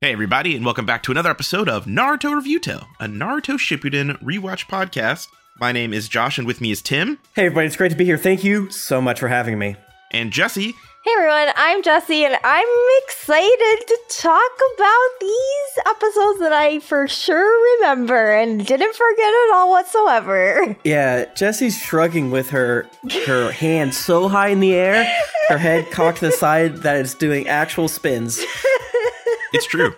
Hey, everybody, and welcome back to another episode of Naruto Reviewto, a Naruto Shippuden rewatch podcast. My name is Josh, and with me is Tim Hey, everybody, it's great to be here. Thank you so much for having me. and Jessy. Hey everyone, I'm Jessy, and I'm excited to talk about these episodes that I for sure remember and didn't forget at all whatsoever. Yeah, Jessy's shrugging with her her hand so high in the air, her head cocked to the side that it's doing actual spins. It's true.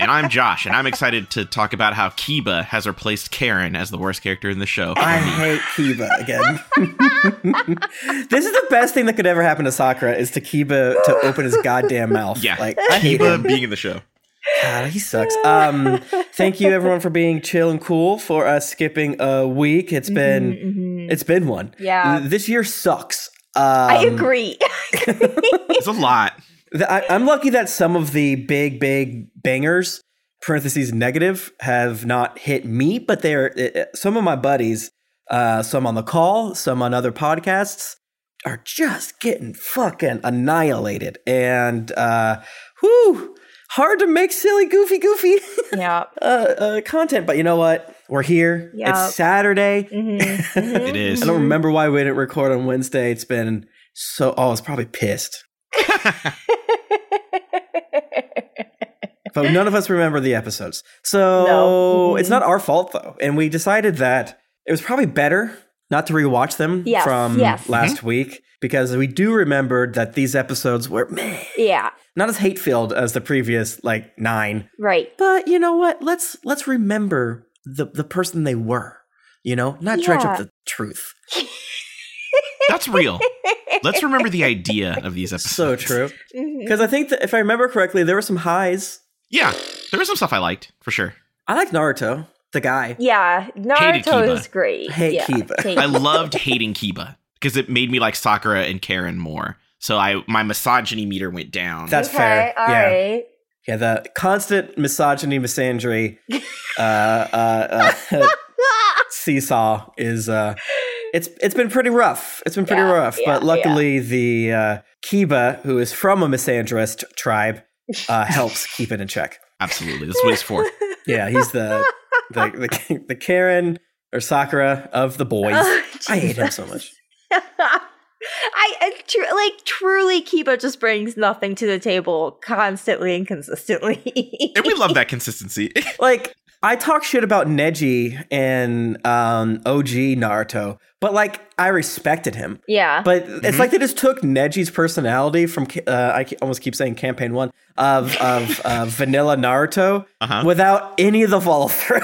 and I'm Josh, and I'm excited to talk about how Kiba has replaced Karin as the worst character in the show. I hate Kiba again. this is the best thing that could ever happen to Sakura is to Kiba to open his goddamn mouth. yeah, like I Kiba being in the show. God, he sucks. Um, thank you everyone for being chill and cool for us skipping a week. It's been it's been one. Yeah. this year sucks. Um, I agree. It's a lot. The- I, I'm lucky that some of the big, big bangers, parentheses negative, have not hit me, but they're uh, uh, some of my buddies, uh, some on the call, some on other podcasts, are just getting fucking annihilated. And, uh, whew, hard to make silly, goofy, goofy yeah. uh, uh, content. But you know what? We're here. Yep. It's Saturday. Mhm. It is. I don't remember why we didn't record on Wednesday. It's been so, oh, I was probably pissed. but none of us remember the episodes. So No. it's mm-hmm. not our fault though. And we decided that it was probably better not to rewatch them Yes, from yes. last mm-hmm. week because we do remember that these episodes were meh, yeah. not as hate filled as the previous like nine. Right. But you know what? Let's let's remember the the person they were. You know, not dredge up the truth. That's real. Let's remember the idea of these episodes. So true. Mm-hmm. Because I think that if I remember correctly, there were some highs. Yeah, there was some stuff I liked, for sure. I like Naruto, the guy. Yeah. Naruto Kiba. is great. Hate yeah. Kiba. Hate I loved hating Kiba because it made me like Sakura and Karin more. So I my misogyny meter went down. That's okay, fair. all yeah. right. Yeah, the constant misogyny, misandry, uh, uh, uh, seesaw is uh, it's it's been pretty rough. It's been pretty Yeah, rough, yeah, but luckily the uh, Kiba, who is from a misandrist tribe, uh, helps keep it in check. Absolutely, that's what he's for. Yeah, he's the the the, the Karin or Sakura of the boys. Oh, I hate him so much. I, I tr- like truly Kiba just brings nothing to the table constantly and consistently. And we love that consistency. Like I talk shit about Neji and um, OG Naruto, but like I respected him. yeah. But it's like they just took Neji's personality from uh, I almost keep saying campaign one of of uh, vanilla Naruto Uh-huh. without any of the follow through.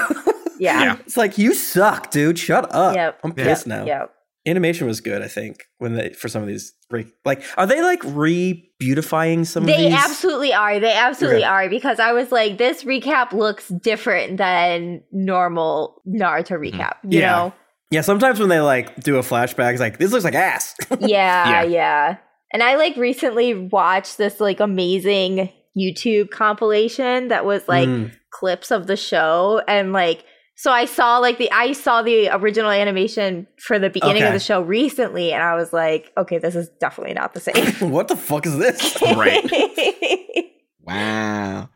yeah. Yeah. it's like you suck, dude. Shut up. Yep. I'm Yeah. pissed now. Yeah. Animation was good, I think, when they for some of these re- like are they like re beautifying some of these? They absolutely are. They absolutely Okay. are because I was like, this recap looks different than normal Naruto recap. You Yeah. know? yeah, sometimes when they like do a flashback, it's like this looks like ass. Yeah, Yeah. yeah. And I like recently watched this like amazing YouTube compilation that was like Mm. clips of the show and like so I saw like the I saw the original animation for the beginning of the show recently and I was like, okay, this is definitely not the same. what the fuck is this? Right. Wow.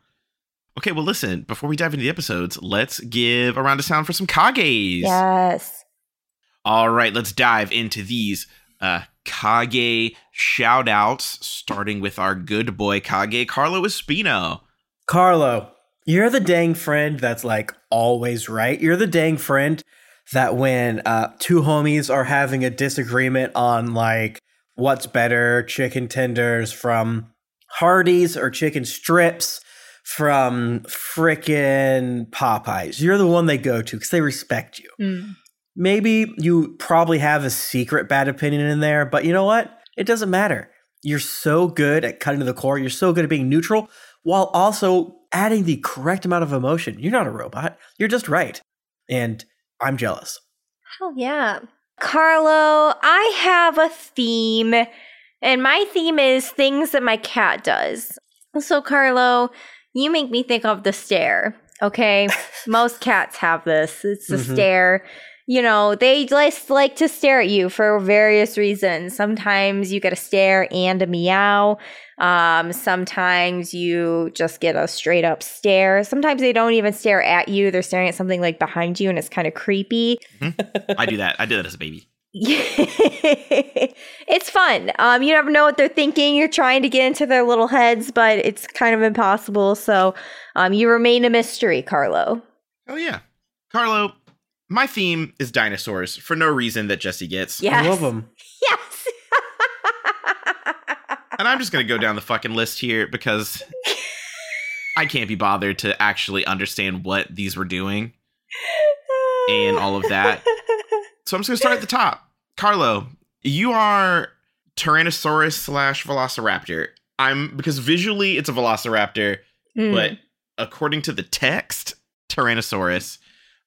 Okay, well, listen, before we dive into the episodes, let's give a round of sound for some Kages. yes. All right, let's dive into these uh, Kage shout outs, starting with our good boy Kage, Carlo Espino. Carlo, you're the dang friend that's like always right. You're the dang friend that when uh, two homies are having a disagreement on like what's better, chicken tenders from Hardee's or chicken strips from frickin' Popeyes. You're the one they go to because they respect you. Mm. Maybe you probably have a secret bad opinion in there, but you know what? It doesn't matter. You're so good at cutting to the core. You're so good at being neutral while also adding the correct amount of emotion. You're not a robot. You're just right. And I'm jealous. Hell yeah. Carlo, I have a theme, and my theme is things that my cat does. So, Carlo, you make me think of the stare, okay? Most cats have this. It's the Mhm. stare. you know, they just like to stare at you for various reasons. Sometimes you get a stare and a meow. Um, sometimes you just get a straight up stare. Sometimes they don't even stare at you. They're staring at something like behind you and it's kind of creepy. I do that. I did that as a baby. it's fun. Um, you never know what they're thinking. You're trying to get into their little heads, but it's kind of impossible. So, um, you remain a mystery, Carlo. Oh yeah, Carlo. My theme is dinosaurs for no reason that Jessy gets. Yes. I love them. Yes. And I'm just gonna go down the fucking list here because I can't be bothered to actually understand what these were doing and all of that. So I'm just gonna start at the top. Carlo, you are Tyrannosaurus slash Velociraptor. I'm because visually it's a Velociraptor, Hmm. but according to the text, Tyrannosaurus.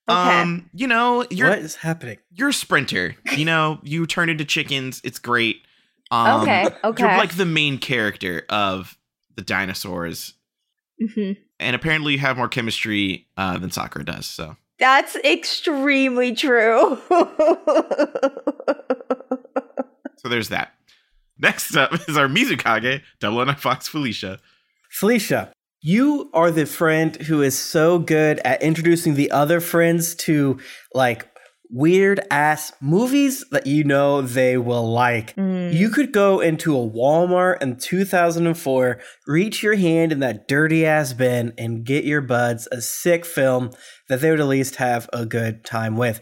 Okay. Um, you know, you're what is happening? you're a sprinter. You know, you turn into chickens. It's great. Um, Okay, okay. You're like the main character of the dinosaurs, Mhm. and apparently you have more chemistry uh, than Sakura does. So That's extremely true. So there's that. Next up is our Mizukage, Double O Nine Fox Felicia. Felicia, you are the friend who is so good at introducing the other friends to like weird ass movies that you know they will like. Mm. You could go into a Walmart in 2004, reach your hand in that dirty ass bin, and get your buds a sick film that they would at least have a good time with.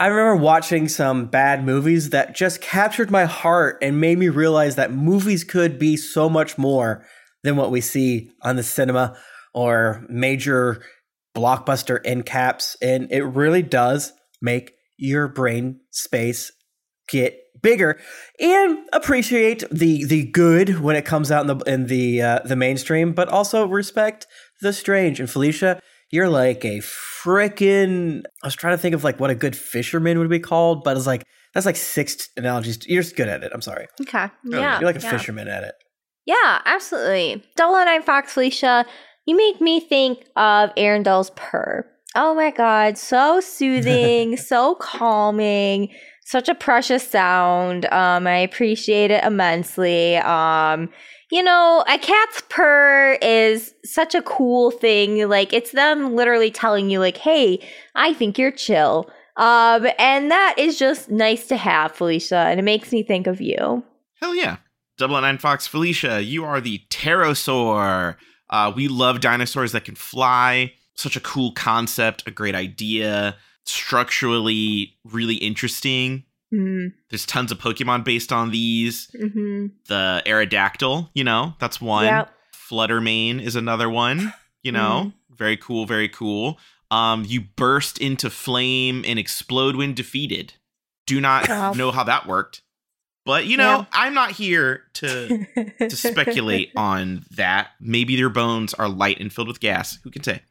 I remember watching some bad movies that just captured my heart and made me realize that movies could be so much more than what we see on the cinema or major blockbuster end caps. And it really does make your brain space get bigger and appreciate the the good when it comes out in the in the uh, the mainstream, but also respect the strange. And Felicia, you're like a frickin' I was trying to think of like what a good fisherman would be called, but it's like that's like six analogies. You're just good at it. I'm sorry. Okay. Oh, Yeah. You're like a yeah. fisherman at it. Yeah, absolutely. Double O Nine Fox Felicia, you make me think of Arendelle's purr. Oh my god, so soothing, so calming, such a precious sound. Um, I appreciate it immensely. Um, you know, a cat's purr is such a cool thing. Like it's them literally telling you, like, "Hey, I think you're chill." Um, and that is just nice to have, Felicia, and it makes me think of you. Hell yeah. Double Nine Fox Felicia, you are the pterosaur. Uh, we love dinosaurs that can fly. Such a cool concept, a great idea. Structurally, really interesting. Mm, There's tons of Pokemon based on these. hmm The Aerodactyl, you know, that's one. Yep. Flutter Mane is another one. You know, very cool, very cool. Um, you burst into flame and explode when defeated. Do not Wow. know how that worked, but you know, Yeah. I'm not here to to speculate on that. Maybe their bones are light and filled with gas. Who can say?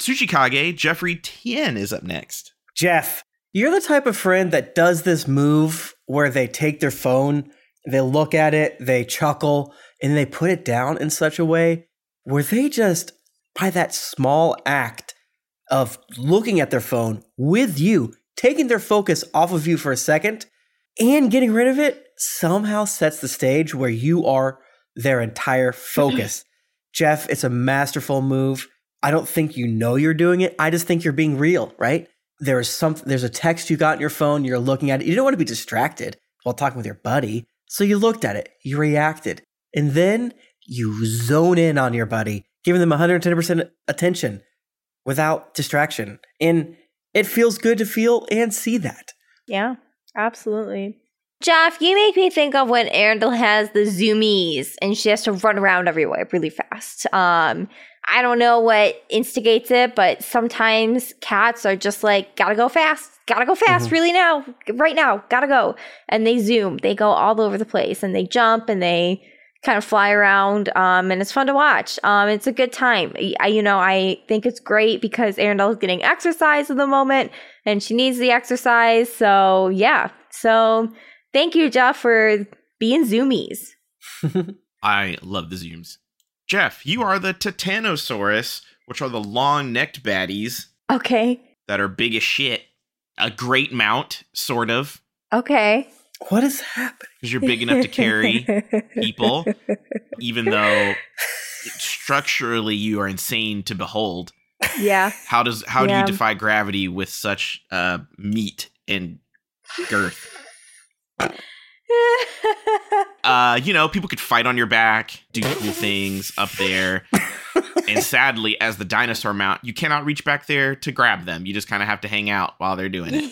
Tsuchikage Jeffrey Tien is up next. Jeff, you're the type of friend that does this move where they take their phone, they look at it, they chuckle, and they put it down in such a way where they just, by that small act of looking at their phone with you, taking their focus off of you for a second and getting rid of it, somehow sets the stage where you are their entire focus. Jeff, it's a masterful move. I don't think you know you're doing it. I just think you're being real, right? There is some there's a text you got in your phone, you're looking at it. You don't want to be distracted while talking with your buddy. So you looked at it, you reacted, and then you zone in on your buddy, giving them 110% attention without distraction. And it feels good to feel and see that. Yeah, absolutely. Jeff, you make me think of when Arendelle has the zoomies and she has to run around everywhere really fast. Um, I don't know what instigates it, but sometimes cats are just like, gotta go fast, gotta go fast, Mhm. really now, right now, gotta go. And they zoom, they go all over the place and they jump and they kind of fly around. Um, and it's fun to watch. Um, it's a good time. I, you know, I think it's great because Arendelle is getting exercise at the moment and she needs the exercise. So, yeah. So, thank you, Jeff, for being zoomies. I love the zooms. Jeff, you are the Titanosaurus, which are the long necked baddies Okay. that are big as shit. a great mount, sort of, Okay. What is happening? because you're big enough to carry people, even though structurally you are insane to behold. Yeah. How does how do you defy gravity with such uh, meat and girth? Uh, you know, people could fight on your back, do cool things up there. and sadly, as the dinosaur mount, you cannot reach back there to grab them. You just kind of have to hang out while they're doing it.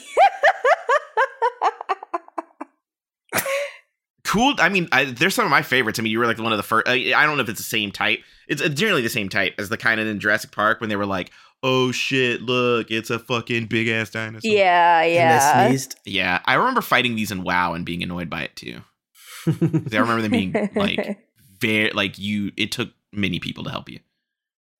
cool. I mean, I, there's some of my favorites. I mean, you were like one of the first. I, I don't know if it's the same type. It's generally the same type as the kind in Jurassic Park when they were like, "Oh shit, look, it's a fucking big ass dinosaur." yeah, yeah. they sneezed. Yeah, I remember fighting these in WoW and being annoyed by it too. I remember them being like very like you. It took many people to help you.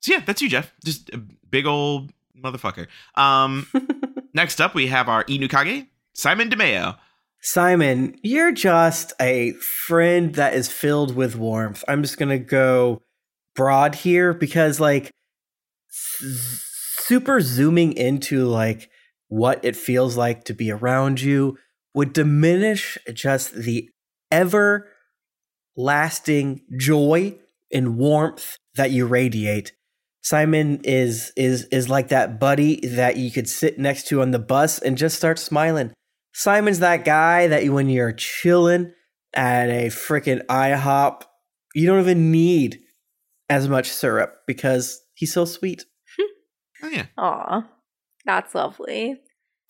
So yeah, that's you, Jeff. Just a big old motherfucker. Um, next up we have our Inukage, Simon DeMeo. Simon, you're just a friend that is filled with warmth. I'm just going to go broad here because, like, s- super zooming into, like, what it feels like to be around you would diminish just the ever lasting joy and warmth that you radiate. Simon is is is like that buddy that you could sit next to on the bus and just start smiling. Simon's that guy that you, when you're chilling at a freaking IHOP, you don't even need as much syrup because he's so sweet. Oh yeah, Aw, that's lovely.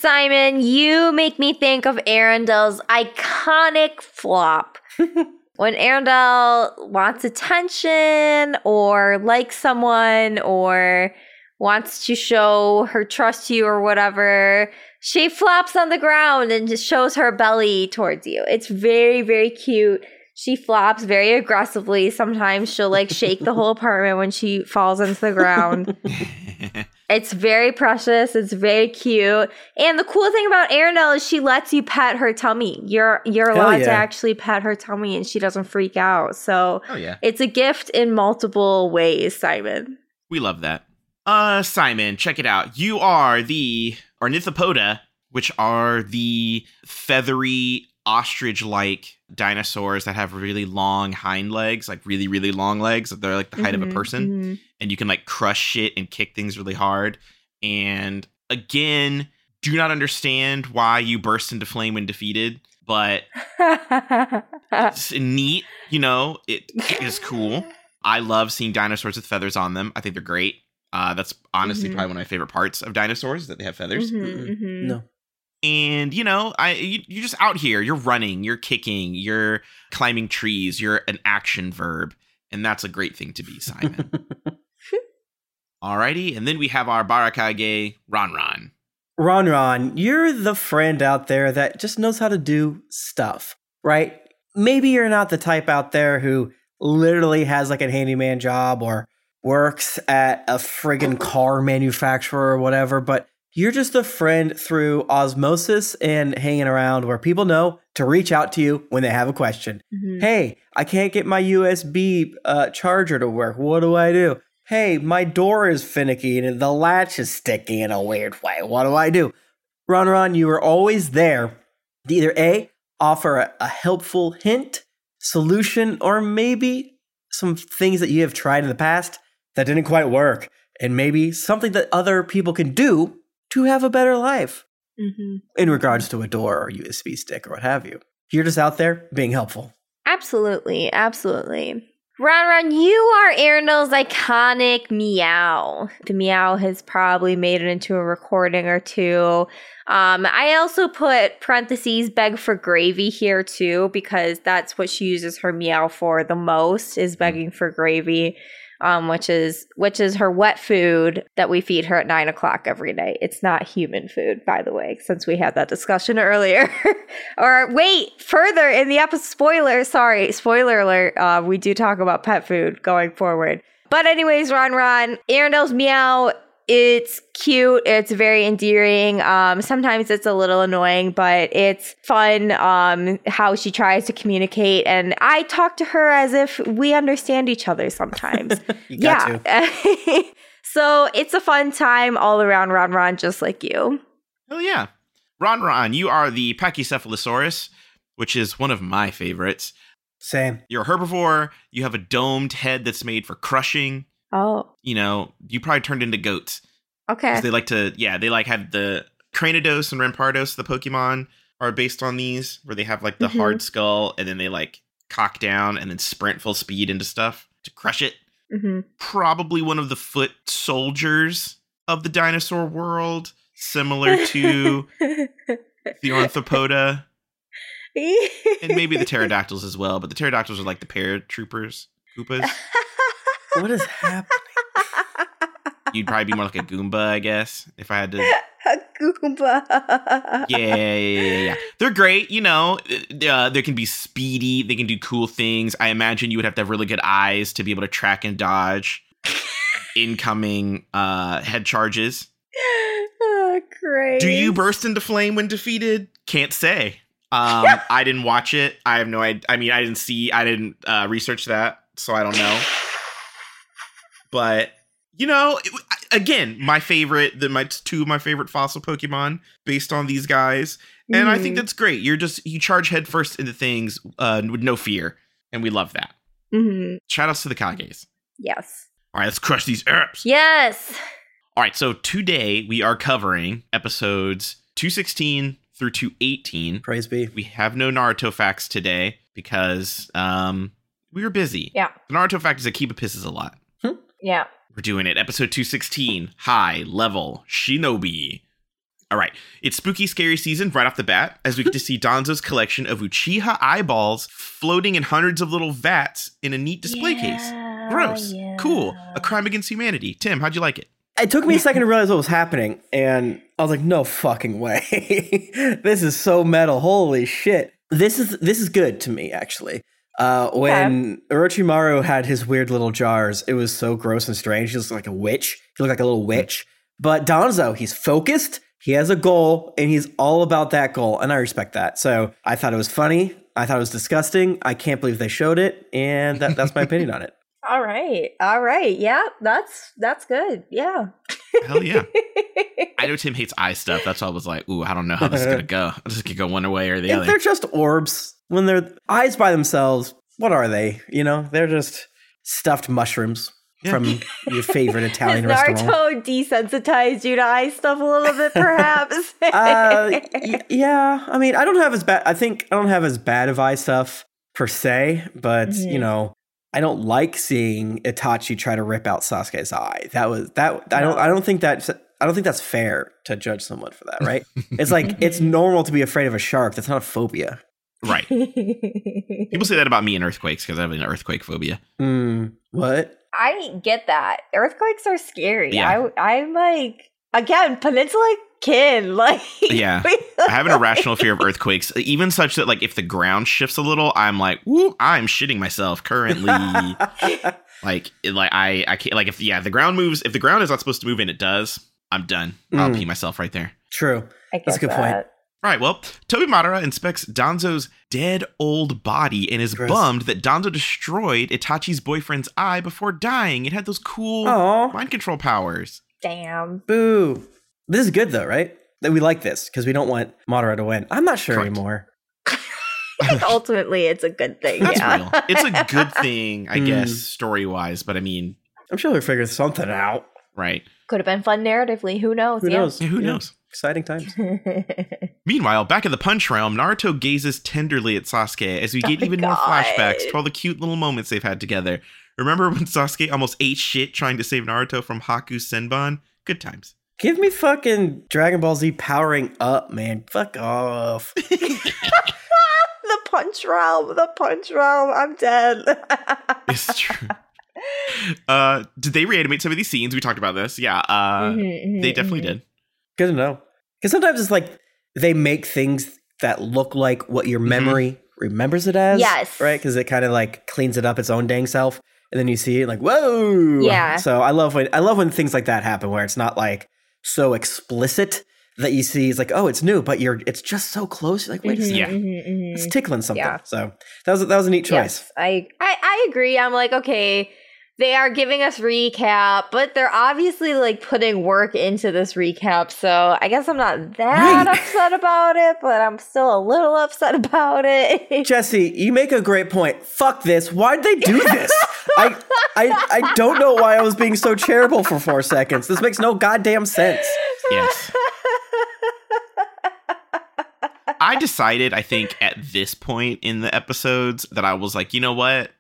Simon, you make me think of Arendelle's iconic flop. when Arendelle wants attention or likes someone or wants to show her trust you or whatever, she flops on the ground and just shows her belly towards you. It's very, very cute. She flops very aggressively. Sometimes she'll like shake the whole apartment when she falls into the ground. It's very precious. It's very cute. And the cool thing about Arendelle is she lets you pet her tummy. You're you're Hell allowed to actually pet her tummy and she doesn't freak out. So oh yeah. it's a gift in multiple ways, Simon. We love that. Uh, Simon, check it out. You are the Ornithopoda, which are the feathery ostrich-like dinosaurs that have really long hind legs, like really, really long legs. They're like the height of a Mhm, person, and you can like crush shit and kick things really hard. And again, do not understand why you burst into flame when defeated, but it's neat. You know, it is cool. I love seeing dinosaurs with feathers on them. I think they're great. Uh, that's honestly Mhm. probably one of my favorite parts of dinosaurs that they have feathers. Mhm, Mm-mm. mhm. No. And you know, I you, you're just out here. You're running. You're kicking. You're climbing trees. You're an action verb, and that's a great thing to be, Simon. Alrighty, and then we have our Barakage Ron Ron. Ron Ron, you're the friend out there that just knows how to do stuff, right? Maybe you're not the type out there who literally has like a handyman job or works at a friggin' car manufacturer or whatever, but you're just a friend through osmosis and hanging around where people know to reach out to you when they have a question. Mhm. Hey, I can't get my USB uh, charger to work. What do I do? Hey, my door is finicky and the latch is sticky in a weird way. What do I do? Ron Ron, you are always there to either A, offer a, a helpful hint, solution, or maybe some things that you have tried in the past that didn't quite work, and maybe something that other people can do to have a better life Mhm. in regards to a door or USB stick or what have you. You're just out there being helpful. Absolutely, absolutely. Ron Ron, you are Arendelle's iconic meow. The meow has probably made it into a recording or two. Um, I also put parentheses beg for gravy here too because that's what she uses her meow for the most is begging for gravy, um, which is which is her wet food that we feed her at nine o'clock every night. It's not human food, by the way, since we had that discussion earlier. or wait, further in the episode, spoiler, sorry, spoiler alert. Uh, we do talk about pet food going forward. But anyways, Ron Ron, Arendelle's meow. It's cute. It's very endearing. Um, sometimes it's a little annoying, but it's fun. Um, how she tries to communicate, and I talk to her as if we understand each other sometimes. You yeah. to. so it's a fun time all around, Ron Ron, just like you. Oh yeah. Ron Ron, you are the Pachycephalosaurus, which is one of my favorites. Same. You're a herbivore. You have a domed head that's made for crushing. Oh, You know, you probably turned into goats. okay. They like to, yeah, they like have the Cranidos and Rampardos, the Pokemon, are based on these, where they have like the Mhm. hard skull and then they like cock down and then sprint full speed into stuff to crush it. hmm Probably one of the foot soldiers of the dinosaur world, similar to the Orthopoda and maybe the pterodactyls as well, but the pterodactyls are like the paratroopers, Koopas. What is happening? You'd probably be more like a Goomba, I guess, if I had to A Goomba. yeah, yeah, yeah, yeah. They're great. You know, uh, they can be speedy. They can do cool things. I imagine you would have to have really good eyes to be able to track and dodge incoming uh, head charges. oh, great. Do you burst into flame when defeated? Can't say. Um, I didn't watch it. I have no idea. I mean, I didn't see. I didn't uh, research that, so I don't know. But you know, it, again, my favorite, the my two of my favorite fossil Pokemon based on these guys, and I think Mhm. that's great. You're just you charge headfirst into things uh, with no fear, and we love that. Mhm. Shout outs to the Kages. Yes. All right, let's crush these herbs. Yes. All right, so today we are covering episodes 216 through 218. Praise be. We have no Naruto facts today because um we were busy. Yeah. The Naruto fact is that Kiba pisses a lot. Yeah. We're doing it. Episode 216, High Level Shinobi. All right. It's spooky, scary season right off the bat as we get to see Danzo's collection of Uchiha eyeballs floating in hundreds of little vats in a neat display case. Gross. yeah. Cool. A crime against humanity. Tim, how'd you like it? It took me a second to realize what was happening, and I was like, "No fucking way! this is so metal. Holy shit! This is this is good to me actually." Uh, when Orochimaru had his weird little jars, it was so gross and strange. He looked like a witch. He looked like a little witch. But Danzo, he's focused. He has a goal, and he's all about that goal, and I respect that. So I thought it was funny. I thought it was disgusting. I can't believe they showed it, and that, that's my opinion on it. All right. All right. Yeah. That's that's good. Yeah. Hell yeah. I know Tim hates eye stuff. That's why I was like, ooh, I don't know how this is going to go. I'm just going to go one way or the If other. they're just orbs, when they're eyes by themselves, what are they? You know, they're just stuffed mushrooms Yeah. from your favorite Italian Has restaurant. Naruto desensitized you to eye stuff a little bit, perhaps? Uh, y- yeah, I mean, I don't have as bad. I think I don't have as bad of eye stuff per se, but you Mhm. know, I don't like seeing Itachi try to rip out Sasuke's eye. That was that. I don't. I don't think that. I don't think that's fair to judge someone for that. Right? it's like it's normal to be afraid of a shark. That's not a phobia. Right. People say that about me and earthquakes because I have an earthquake phobia. Hmm. What? I get that. Earthquakes are scary. Yeah. I, I'm like, again, Peninsula kin. Like, Yeah. I have an irrational fear of earthquakes, even such that like if the ground shifts a little, I'm like, woo, I'm shitting myself currently. like, like I, I can't like if yeah, the ground moves. If the ground is not supposed to move and it does, I'm done. I'll Mm. pee myself right there. True. I That's a good point. That. All right, well, Tobi Madara inspects Danzo's dead old body and is Gross. bummed that Donzo destroyed Itachi's boyfriend's eye before dying. It had those cool Oh, mind control powers. Damn. boo. This is good though, right? That we like this because we don't want Madara to win. I'm not sure Correct. anymore. Ultimately, it's a good thing. That's yeah. real. It's a good thing, I Mm. guess, story wise, but I mean, I'm sure we'll figure something out. right. Could have been fun narratively. Who knows? Who yeah. knows? Yeah, who Yeah. knows? Exciting times. Meanwhile, back in the punch realm, Naruto gazes tenderly at Sasuke as we Oh get my even more flashbacks to all the cute little moments they've had together. Remember when Sasuke almost ate shit trying to save Naruto from Haku's Senbon? Good times. Give me fucking Dragon Ball Z powering up, man. Fuck off. the punch realm. The punch realm. I'm dead. It's true. uh, did they reanimate some of these scenes? We talked about this. Yeah, uh, Mhm, they mhm, definitely mhm. did. Good to know. Because sometimes it's like they make things that look like what your Mhm. memory remembers it as. Yes. Right? Because it kind of like cleans it up its own dang self. And then you see it like, whoa. Yeah. So I love when I love when things like that happen where it's not like so explicit that you see it's like, oh, it's new, but you're it's just so close. You're like, wait a Mhm, second. Yeah. mhm, mhm. It's tickling something. Yeah. So that was that was a neat choice. Yes, I, I I agree. I'm like, okay, they are giving us recap, but they're obviously like putting work into this recap. So I guess I'm not that Right. upset about it, but I'm still a little upset about it. Jessy, you make a great point. Fuck this. Why'd they do this? I, I I don't know why I was being so charitable for four seconds. This makes no goddamn sense. Yes. I decided, I think, at this point in the episodes that I was like, you know what?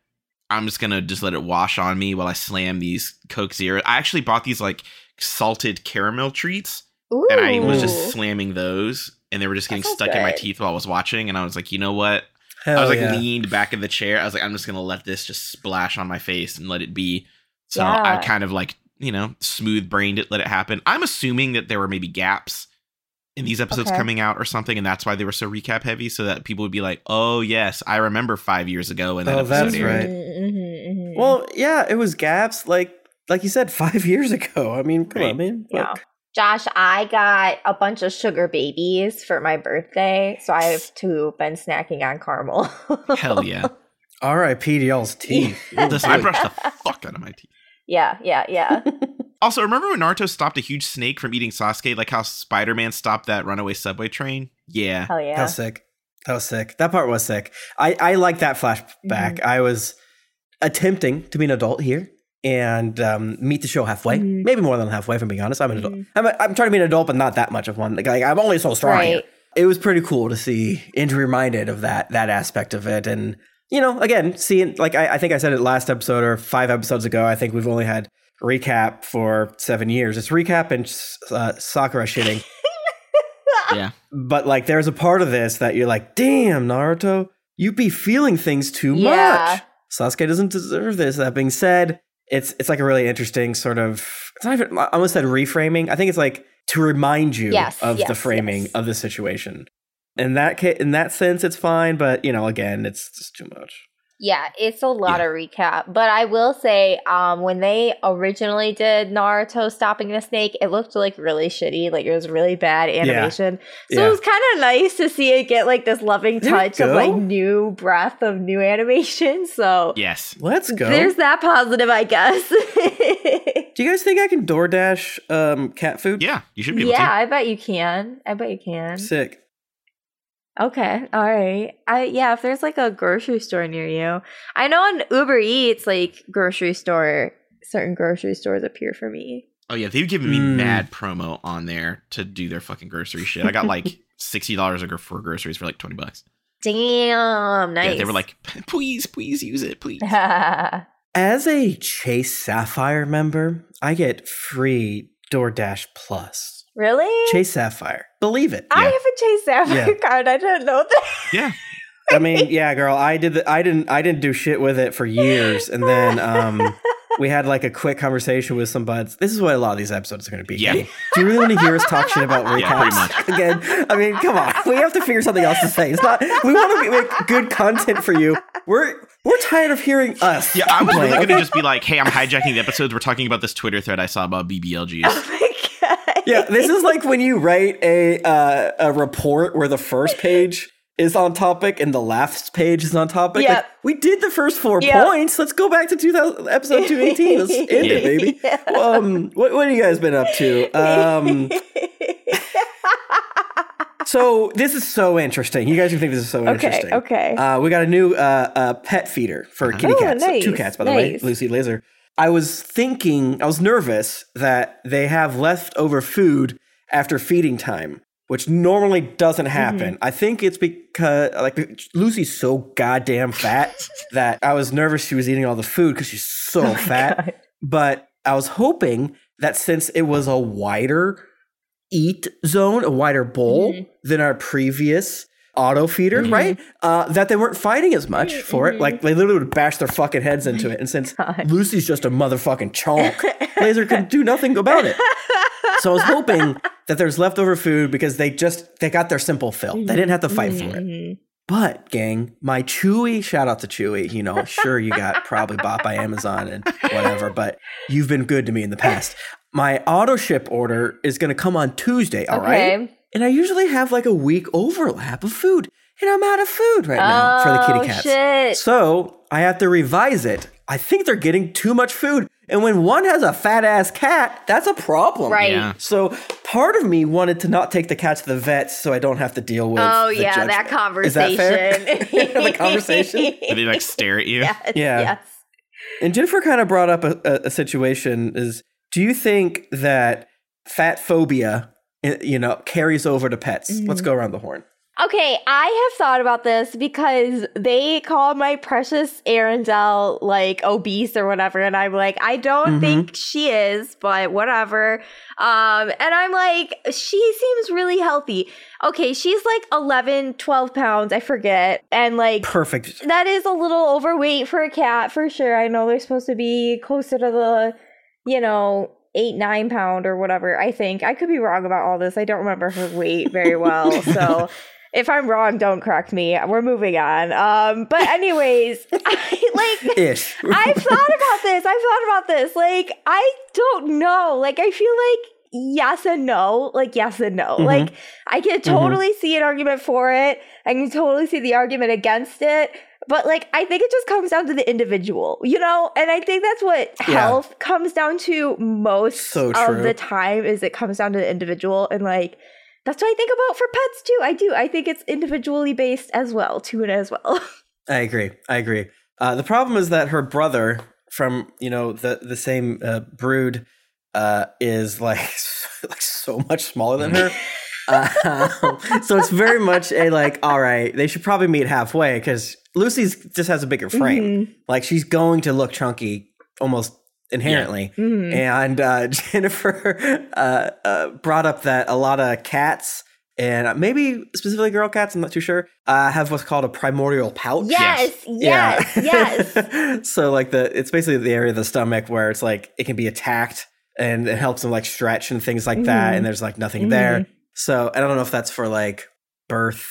I'm just gonna just let it wash on me while I slam these Coke Zero. I actually bought these like salted caramel treats, and I was just slamming those, and they were just getting sounds stuck in my teeth while I was watching. And I was like, you know what? Hell I was like yeah. leaned back in the chair. I was like, I'm just gonna let this just splash on my face and let it be. So Yeah. I kind of like, you know, smooth brained it, let it happen. I'm assuming that there were maybe gaps in these episodes Okay. coming out or something, and that's why they were so recap heavy, so that people would be like, Oh yes, I remember five years ago when that Oh, episode that's aired. right. Mhm, mhm. Well, yeah, it was gaps like like you said five years ago. I mean, come Right. on, man. Yeah. Josh, I got a bunch of sugar babies for my birthday, so I have too been snacking on caramel. Hell yeah. R.I.P. to y'all's teeth. Listen, I brushed the fuck out of my teeth. yeah, yeah, yeah. Also, remember when Naruto stopped a huge snake from eating Sasuke, like how Spider Man stopped that runaway subway train? Yeah. Hell That yeah. was sick. That was sick. That part was sick. I, I like that flashback. Mhm. I was attempting to be an adult here and um, meet the show halfway. Mhm. Maybe more than halfway, if I'm being honest. I'm an adult. Mhm. I'm, a, I'm trying to be an adult, but not that much of one. Like, like, I'm only so strong. Right. It was pretty cool to see and to be reminded of that that aspect of it. And, you know, again, seeing, like I, I think I said it last episode or five episodes ago, I think we've only had recap for seven years. It's recap and uh, Sakura shitting. Yeah. But like, there's a part of this that you're like, damn, Naruto, you be feeling things too Yeah. much. Sasuke doesn't deserve this. That being said, it's it's like a really interesting sort of. It's not even. I almost said reframing. I think it's like to remind you Yes, of the framing yes. of the situation. In that ca- in that sense, it's fine. But you know, again, it's just too much. Yeah, it's a lot of recap. But I will say, um, when they originally did Naruto stopping the snake, it looked like really shitty. Like it was really bad animation. So Yeah. it was kind of nice to see it get like this loving touch of like new breath of new animation. So Yes. Let's go. there's that positive, I guess. Do you guys think I can DoorDash um, cat food? Yeah, you should be able yeah, to. I bet you can. I bet you can. Sick. Okay, all right. I yeah, if there's like a grocery store near you, I know on Uber Eats, like grocery store, certain grocery stores appear for me. Oh yeah, they've given me Mm. mad promo on there to do their fucking grocery shit. I got like sixty dollars for groceries for like twenty bucks. Damn, nice. Yeah, they were like, please, please use it, please. As a Chase Sapphire member, I get free DoorDash Plus. Really? Chase Sapphire. Believe it. I Yeah. have a Chase Sapphire Yeah. card. I didn't know that. Yeah, I mean, yeah, girl, I did the, I didn't I didn't do shit with it for years and then um we had like a quick conversation with some buds. This is what a lot of these episodes are going to be. Yeah. Do you really want to hear us talk shit about recaps? Yeah, pretty much. Again, I mean, come on. We have to figure something else to say. It's not we want to make good content for you. We're we're tired of hearing us. yeah. I was complain, really okay? gonna just be like, hey, I'm hijacking the episodes. We're talking about this Twitter thread I saw about BBLGs. oh my god. Yeah, this is like when you write a uh, a report where the first page is on topic and the last page is on topic. Like, we did the first four Yep. points. Let's go back to 2000, episode 218. Let's end it, baby. Yeah. Um, what, what have you guys been up to? Um, so this is so interesting. You guys can think this is so okay, interesting. okay. Uh, we got a new uh, uh, pet feeder for kitty Oh, cats. Two cats, by the way. nice. Lucy Laser. I was thinking, I was nervous that they have leftover food after feeding time, which normally doesn't Mm-hmm. happen. I think it's because like Lucy's so goddamn fat that I was nervous she was eating all the food because she's so Oh fat. God. But I was hoping that since it was a wider eat zone, a wider bowl Mhm. than our previous auto feeder, Mhm. right? Uh, that they weren't fighting as much for it. Mhm. Like they literally would bash their fucking heads into it. And since God. Lucy's just a motherfucking chonk, Laser could do nothing about it. So I was hoping that there's leftover food because they just they got their simple fill. They didn't have to fight for it. Mhm. But gang, my Chewy, shout out to Chewy. You know, sure you got probably bought by Amazon and whatever, but you've been good to me in the past. My auto ship order is going to come on Tuesday, all right? Okay. And I usually have like a week overlap of food, and I'm out of food right now for the Oh, kitty cats. shit. So I have to revise it I think they're getting too much food. And when one has a fat ass cat, that's a problem. Right. Yeah. So part of me wanted to not take the cat to the vet so I don't have to deal with. Oh the yeah, judgment. that Is that conversation. fair? the conversation. Where they like stare at you. Yes, Yeah. Yes. And Jennifer kind of brought up a, a, a situation is do you think that fat phobia, i- you know, carries over to pets? Mm-hmm. Let's go around the horn. Okay, I have thought about this because they call my precious Arendelle like obese or whatever, and I'm like, I don't Mhm. think she is, but whatever. Um, and I'm like, she seems really healthy. Okay, she's like 11, 12 pounds, I forget, and like Perfect. that is a little overweight for a cat for sure. I know they're supposed to be closer to the, you know, eight, nine pound or whatever. I think I could be wrong about all this. I don't remember her weight very well. so if I'm wrong, don't correct me. We're moving on. Um, but anyways, I like Ish. I've thought about this. I've thought about this. Like, I don't know. Like, I feel like yes and no. Like, yes and no. Mhm. Like, I can totally see an argument for it. I can totally see the argument against it. But like, I think it just comes down to the individual, you know. And I think that's what Yeah. health comes down to most So of the time. Is it comes down to the individual, and like. That's what I think about for pets too. I do. I think it's individually based as well, too, and as well. I agree. I agree. Uh, the problem is that her brother from you know the the same uh, brood uh, is like like so much smaller than her. Uh, so it's very much a like, all right, they should probably meet halfway because Lucy's just has a bigger frame. Mhm. Like she's going to look chunky almost inherently. Mhm. And uh, Jennifer uh, uh, brought up that a lot of cats and maybe specifically girl cats, I'm not too sure, uh, have what's called a primordial pouch. Yes, yes, yes. yes. so like the it's basically the area of the stomach where it's like it can be attacked and it helps them like stretch and things like that. Mhm. And there's like nothing there. So I don't know if that's for like birth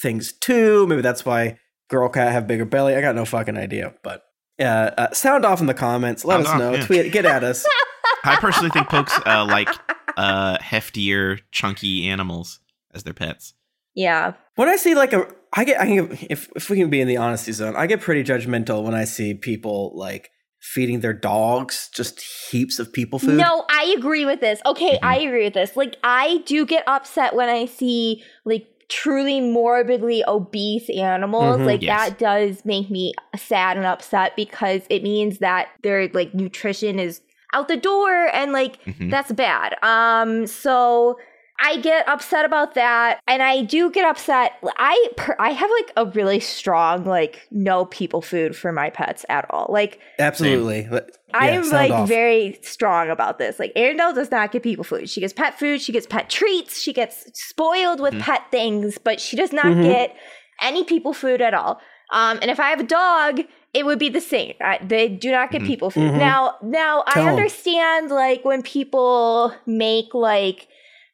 things too. Maybe that's why girl cat have bigger belly. I got no fucking idea. But uh, uh, sound off in the comments. Let Sound us off, know. yeah. Tweet. Get at us. I personally think Pokes uh, like uh, heftier, chunky animals as their pets. Yeah. when I see like a, I get, I can, if if we can be in the honesty zone, I get pretty judgmental when I see people like feeding their dogs just heaps of people food. No, I agree with this. Okay, I agree with this. Like, I do get upset when I see like truly morbidly obese animals. Mhm. Like, Yes. that does make me sad and upset because it means that their like nutrition is out the door and like Mhm. that's bad. Um, so I get upset about that, and I do get upset. I per- I have like a really strong like no people food for my pets at all. Like Absolutely. Yeah, I'm sound like off. very strong about this. Like Arendelle does not get people food. She gets pet food. She gets pet treats. She gets spoiled with Mhm. pet things, but she does not Mhm. get any people food at all. Um, and if I have a dog, it would be the same. I, they do not get Mhm. people food. Mhm. Now, now Tell I 'em. understand like when people make like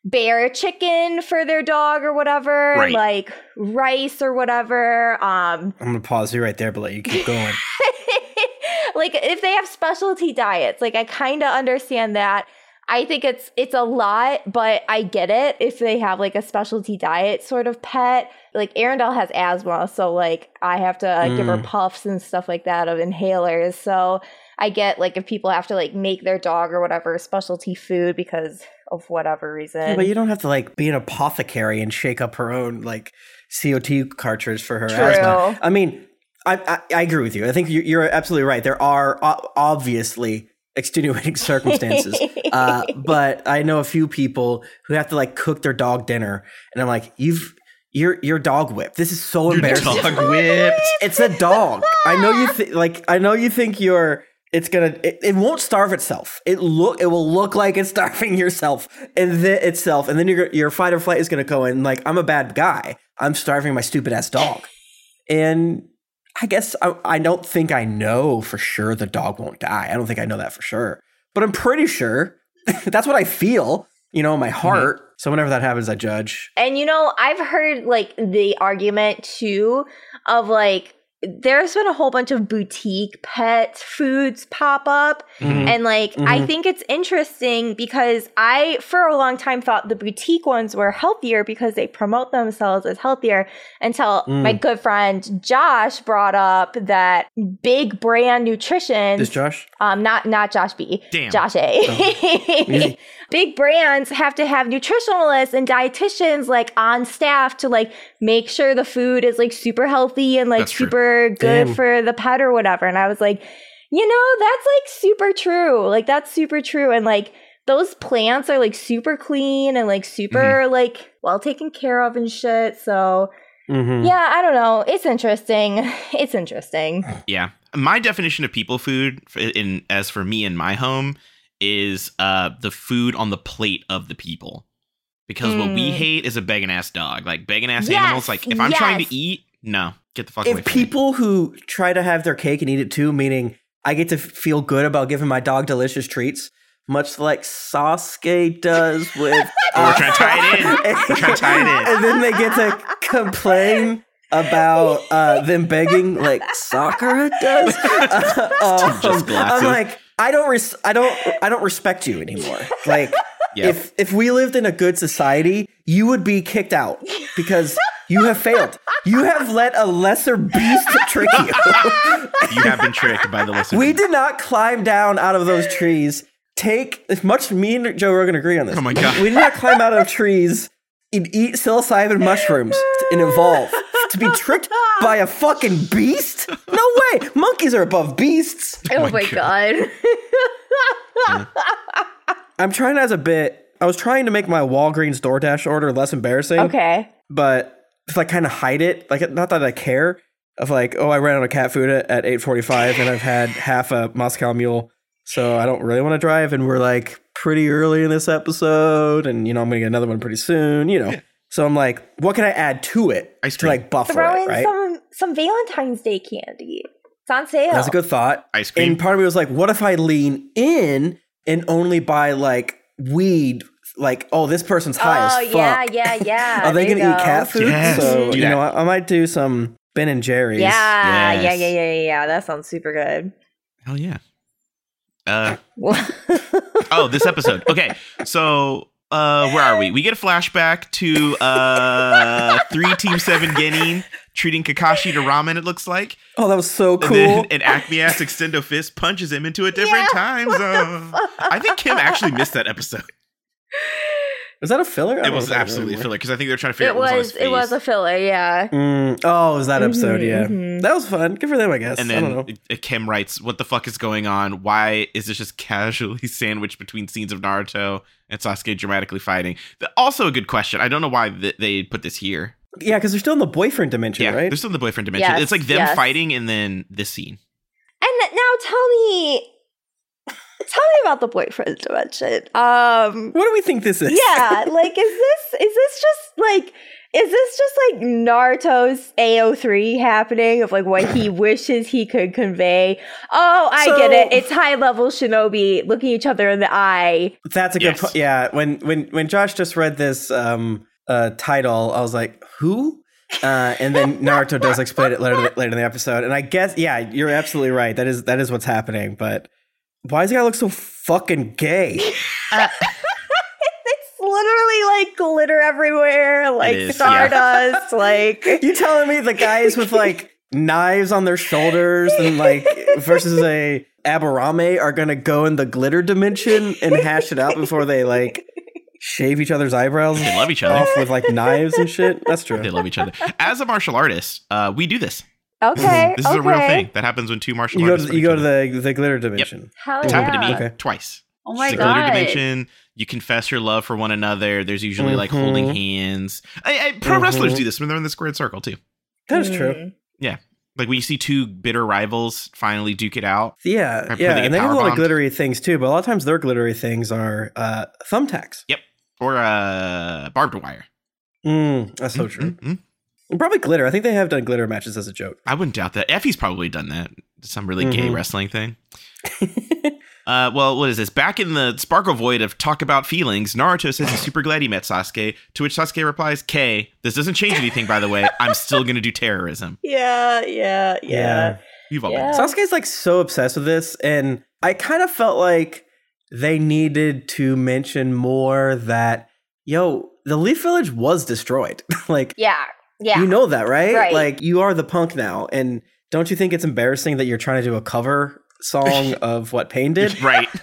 bear chicken for their dog or whatever, Right. like rice or whatever. Um, I'm gonna pause you right there, but let you keep going. like if they have specialty diets like i kind of understand that i think it's it's a lot but i get it if they have like a specialty diet sort of pet like arendelle has asthma so like i have to uh, give her Mm. puffs and stuff like that of inhalers so i get like if people have to like make their dog or whatever specialty food because of whatever reason Yeah, but you don't have to like be an apothecary and shake up her own like CO2 cartridge for her True. asthma. I mean, I, I I agree with you. I think you- you're absolutely right. There are obviously extenuating circumstances, uh, but I know a few people who have to like cook their dog dinner, and I'm like, you've you're you're dog whipped. This is so Your embarrassing. dog whipped. It's a dog. I know you think like I know you think you're it's gonna it, it won't starve itself. It look it will look like it's starving yourself and then itself, and then your your fight or flight is gonna go in like I'm a bad guy. I'm starving my stupid ass dog. And I guess I, I don't think I know for sure the dog won't die. I don't think I know that for sure. But I'm pretty sure that's what I feel, you know, in my mm-hmm. heart. So whenever that happens, I judge. And you know, I've heard like the argument too of like there's been a whole bunch of boutique pet foods pop up Mhm. and like I Mhm. think it's interesting because I for a long time thought the boutique ones were healthier because they promote themselves as healthier until Mm. my good friend Josh brought up that big brand nutrition This Josh? um not not Josh B Damn. Josh A Easy. Big brands have to have nutritionalists and dietitians like on staff to like make sure the food is like super healthy and like That's true. super good Damn. for the pet or whatever. And I was like, you know, that's like super true. Like that's super true. And like those plants are like super clean and like super Mm-hmm. like well taken care of and shit. So Mm-hmm. yeah, I don't know. It's interesting. It's interesting. Yeah. My definition of people food in as for me in my home is uh the food on the plate of the people. Because what we Mm. hate is a begging ass dog. Like begging ass Yes, animals. Like if I'm trying to eat, no. Get the fuck away If from me. people who try to have their cake and eat it too, meaning I get to feel good about giving my dog delicious treats, much like Sasuke does with. Oh, we're trying to tie it in. We're trying to tie it in. and then they get to complain about uh, them begging like Sakura does. Uh, Just um, glasses. I'm like, I don't, res- I don't, I don't respect you anymore. Like, Yeah. if if we lived in a good society, you would be kicked out because you have failed. You have let a lesser beast trick you. you have been tricked by the listener. we did not climb down out of those trees. Take as much. Me and Joe Rogan agree on this. Oh my God. We did not climb out of trees and eat psilocybin mushrooms and evolve to be tricked by a fucking beast. No way. Monkeys are above beasts. Oh, oh my my god. I'm trying as a bit. I was trying to make my Walgreens DoorDash order less embarrassing. okay. but to like kind of hide it like not that i care of like oh i ran out of cat food at, at 8.45 and i've had half a moscow mule so i don't really want to drive and we're like pretty early in this episode and you know i'm gonna get another one pretty soon you know so i'm like what can i add to it Ice to like buffer Throw it in right some some Valentine's Day candy. It's on sale. that's a good thought Ice cream. and part of me was like what if i lean in and only buy like weed like oh this person's high oh as fuck yeah, yeah, yeah. Are they There gonna you eat go. cat food? Yes, so do you that. know, I, I might do some Ben and Jerry's. Yeah, yeah, Yes. yeah, yeah, yeah, yeah. That sounds super good. Hell yeah. Uh oh, this episode. Okay, so uh where are we? We get a flashback to uh three Team Seven Genin treating Kakashi to ramen. It looks like, Oh, that was so cool. and then an Acme ass extendo fist punches him into a different Yeah, time zone. I think Kym actually missed that episode. was that a filler? It was know if I absolutely a filler because I think they're trying to figure it out what was was on his it was a filler, yeah. Mm, oh, it was that episode? Mhm, yeah, mhm. that was fun. Good for them, I guess. And I don't know. then Kym writes, "What the fuck is going on? Why is this just casually sandwiched between scenes of Naruto and Sasuke dramatically fighting?" The- Also, a good question. I don't know why th- they put this here. Yeah, because they're still in the boyfriend dimension, Yeah, right? they're still in the boyfriend dimension. Yes, it's like them yes. fighting and then this scene. And now tell me tell me about the boyfriend dimension. Um What do we think this is? yeah, like is this is this just like is this just like Naruto's AO3 happening of like what he wishes he could convey? Oh, I get it. It's high level shinobi looking each other in the eye. that's a good. Yes. po- yeah, when when when Josh just read this um uh title, I was like, who? Uh, and then Naruto does explain it later later in the episode, and I guess yeah, you're absolutely right. That is that is what's happening. But why does the guy look so fucking gay? It's literally like glitter everywhere, like is, yeah. stardust, like You telling me the guys with like knives on their shoulders and like versus a Aburame are gonna go in the glitter dimension and hash it out before they like shave each other's eyebrows They love each other. off with like knives and shit? That's true. They love each other. As a martial artist, uh, we do this. Okay. This is okay. a real thing that happens when two martial You go artists. to you go to the the glitter dimension. Hell It's yeah. happened to me Okay. twice. Oh my the god. glitter dimension. You confess your love for one another. There's usually like Mhm. holding hands. I, I, pro Mhm. wrestlers do this when they're in the squared circle too. That is true. Yeah, Like when you see two bitter rivals finally duke it out. Yeah, before yeah, they and they have a lot of glittery things too. But a lot of times their glittery things are uh, thumbtacks. Yep, or uh, barbed wire. Mm, that's so true. Probably glitter. I think they have done glitter matches as a joke. I wouldn't doubt that. Effy's probably done that. Some really gay Mhm. wrestling thing. Uh, well, what is this? Back in the Sparkle Void of Talk About Feelings, Naruto says he's super glad he met Sasuke, to which Sasuke replies, K, this doesn't change anything, by the way. I'm still going to do terrorism. Yeah, yeah, yeah. You've all Yeah. been. Sasuke's like so obsessed with this, and I kind of felt like they needed to mention more that yo, the Leaf Village was destroyed. like Yeah, yeah. you know that, right? Right. Like you are the punk now, and don't you think it's embarrassing that you're trying to do a cover song of what Pain did? Right.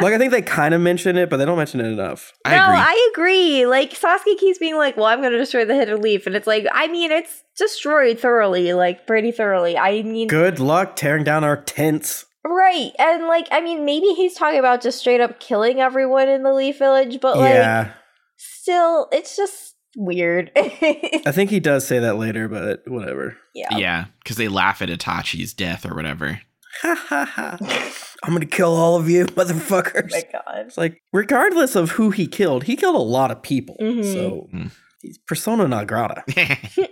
Like I think they kind of mention it, but they don't mention it enough. I agree. I agree. Like Sasuke keeps being like, "Well, I'm going to destroy the hidden leaf," and it's like, I mean, it's destroyed thoroughly, like pretty thoroughly. I mean, Good luck tearing down our tents. right? And like, I mean, maybe he's talking about just straight up killing everyone in the Leaf Village, but like, yeah, still, it's just weird. I think he does say that later, but whatever. yeah. yeah, because they laugh at Itachi's death or whatever. Ha ha ha! I'm gonna kill all of you, motherfuckers. Oh my god. It's like, regardless of who he killed, he killed a lot of people. Mhm. So Mm. he's persona non grata.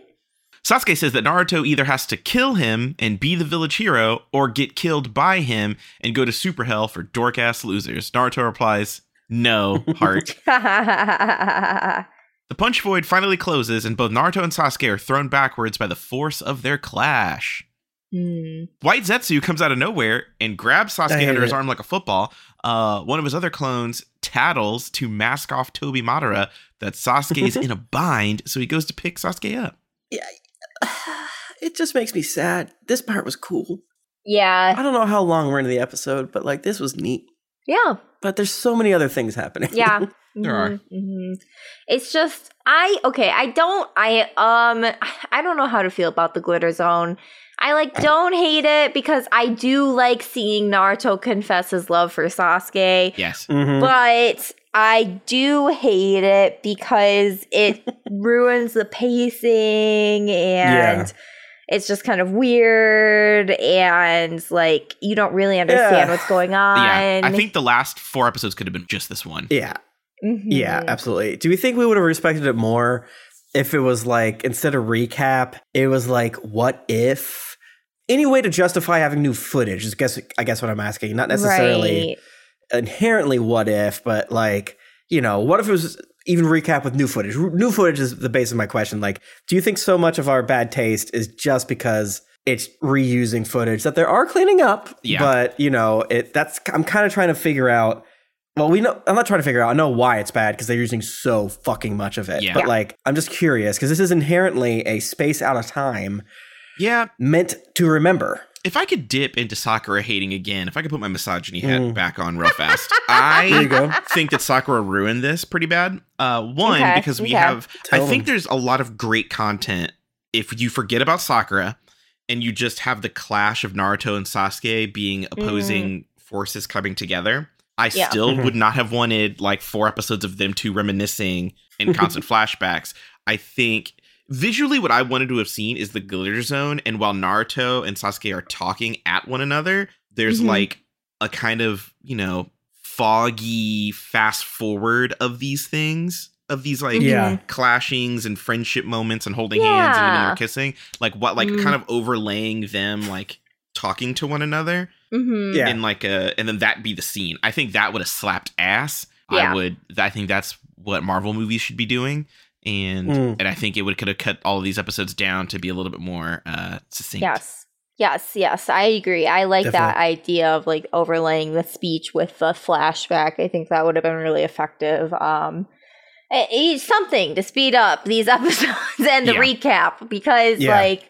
Sasuke says that Naruto either has to kill him and be the village hero, or get killed by him and go to super hell for dork ass losers. Naruto replies, No, heart. the punch void finally closes, and both Naruto and Sasuke are thrown backwards by the force of their clash. Hmm. White Zetsu comes out of nowhere and grabs I Sasuke under his it. arm like a football. Uh, one of his other clones tattles to mask off Tobi Madara that is in a bind, so he goes to pick Sasuke up. Yeah, it just makes me sad. This part was cool. yeah. I don't know how long we're into the episode, but like this was neat. Yeah. But there's so many other things happening. Yeah. There are. Mhm, mhm. It's just I okay, I don't I um I don't know how to feel about the glitter zone. I like don't hate it because I do like seeing Naruto confess his love for Sasuke, Yes. Mhm. but I do hate it because it ruins the pacing and Yeah. It's just kind of weird and like you don't really understand Yeah. what's going on. Yeah. I think the last four episodes could have been just this one. yeah, Mhm. yeah, absolutely. Do we think we would have respected it more if it was like instead of recap, it was like what if? Any way to justify having new footage is guess I guess what I'm asking. Not necessarily Right. inherently what if, but like, you know, what if it was even recap with new footage? New footage is the base of my question. Like, do you think so much of our bad taste is just because it's reusing footage that there are cleaning up? Yeah. But, you know, it that's I'm kind of trying to figure out well, we know I'm not trying to figure out. I know why it's bad because they're using so fucking much of it. Yeah. But like, I'm just curious because this is inherently a space out of time Yeah. meant to remember. If I could dip into Sakura hating again, if I could put my misogyny hat Mm. back on real fast, I think that Sakura ruined this pretty bad. Uh, one, Okay, because we okay. have, I Tell think there's a lot of great content if you forget about Sakura and you just have the clash of Naruto and Sasuke being opposing forces coming together. I Yeah. still Mhm. would not have wanted like four episodes of them two reminiscing in constant flashbacks. I think visually what I wanted to have seen is the glitter zone, and while Naruto and Sasuke are talking at one another, there's Mhm. like a kind of, you know, foggy fast forward of these things, of these like Yeah. clashings and friendship moments and holding hands and even they're kissing. Like what like Mm. kind of overlaying them like talking to one another Mhm. Yeah. and like a and then that be the scene. I think that would have slapped ass. Yeah. I would I think that's what Marvel movies should be doing. And Mm. and I think it would could have cut all of these episodes down to be a little bit more uh succinct. Yes. Yes, yes, I agree. I like that idea of like overlaying the speech with the flashback. I think that would have been really effective. Um it- something to speed up these episodes and the Yeah. recap because Yeah. like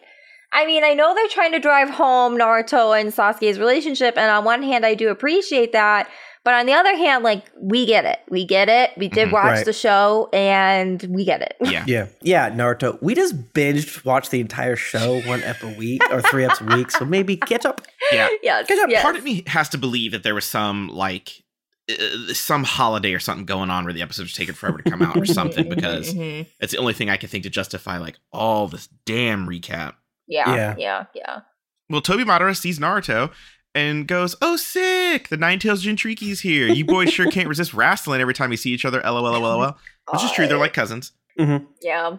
I mean, I know they're trying to drive home Naruto and Sasuke's relationship and on one hand I do appreciate that, but on the other hand like we get it. We get it. We did Mhm. watch Right. the show and we get it. Yeah. Yeah, yeah, Naruto. We just binged watched the entire show one ep a week or three eps a week, so maybe catch up. Yeah. Yeah. Good job. yes. Part of me has to believe that there was some like uh, some holiday or something going on where the episodes were taking forever to come out or something because Mhm. it's the only thing I can think to justify like all this damn recap. yeah, Yeah. yeah, yeah. Well, Tobi Madara sees Naruto and goes, "Oh, sick! The Nine Tails Jinchuriki's here. You boys sure can't resist wrestling every time you see each other." LOL, LOL, LOL. Which is true. They're like cousins. Yeah.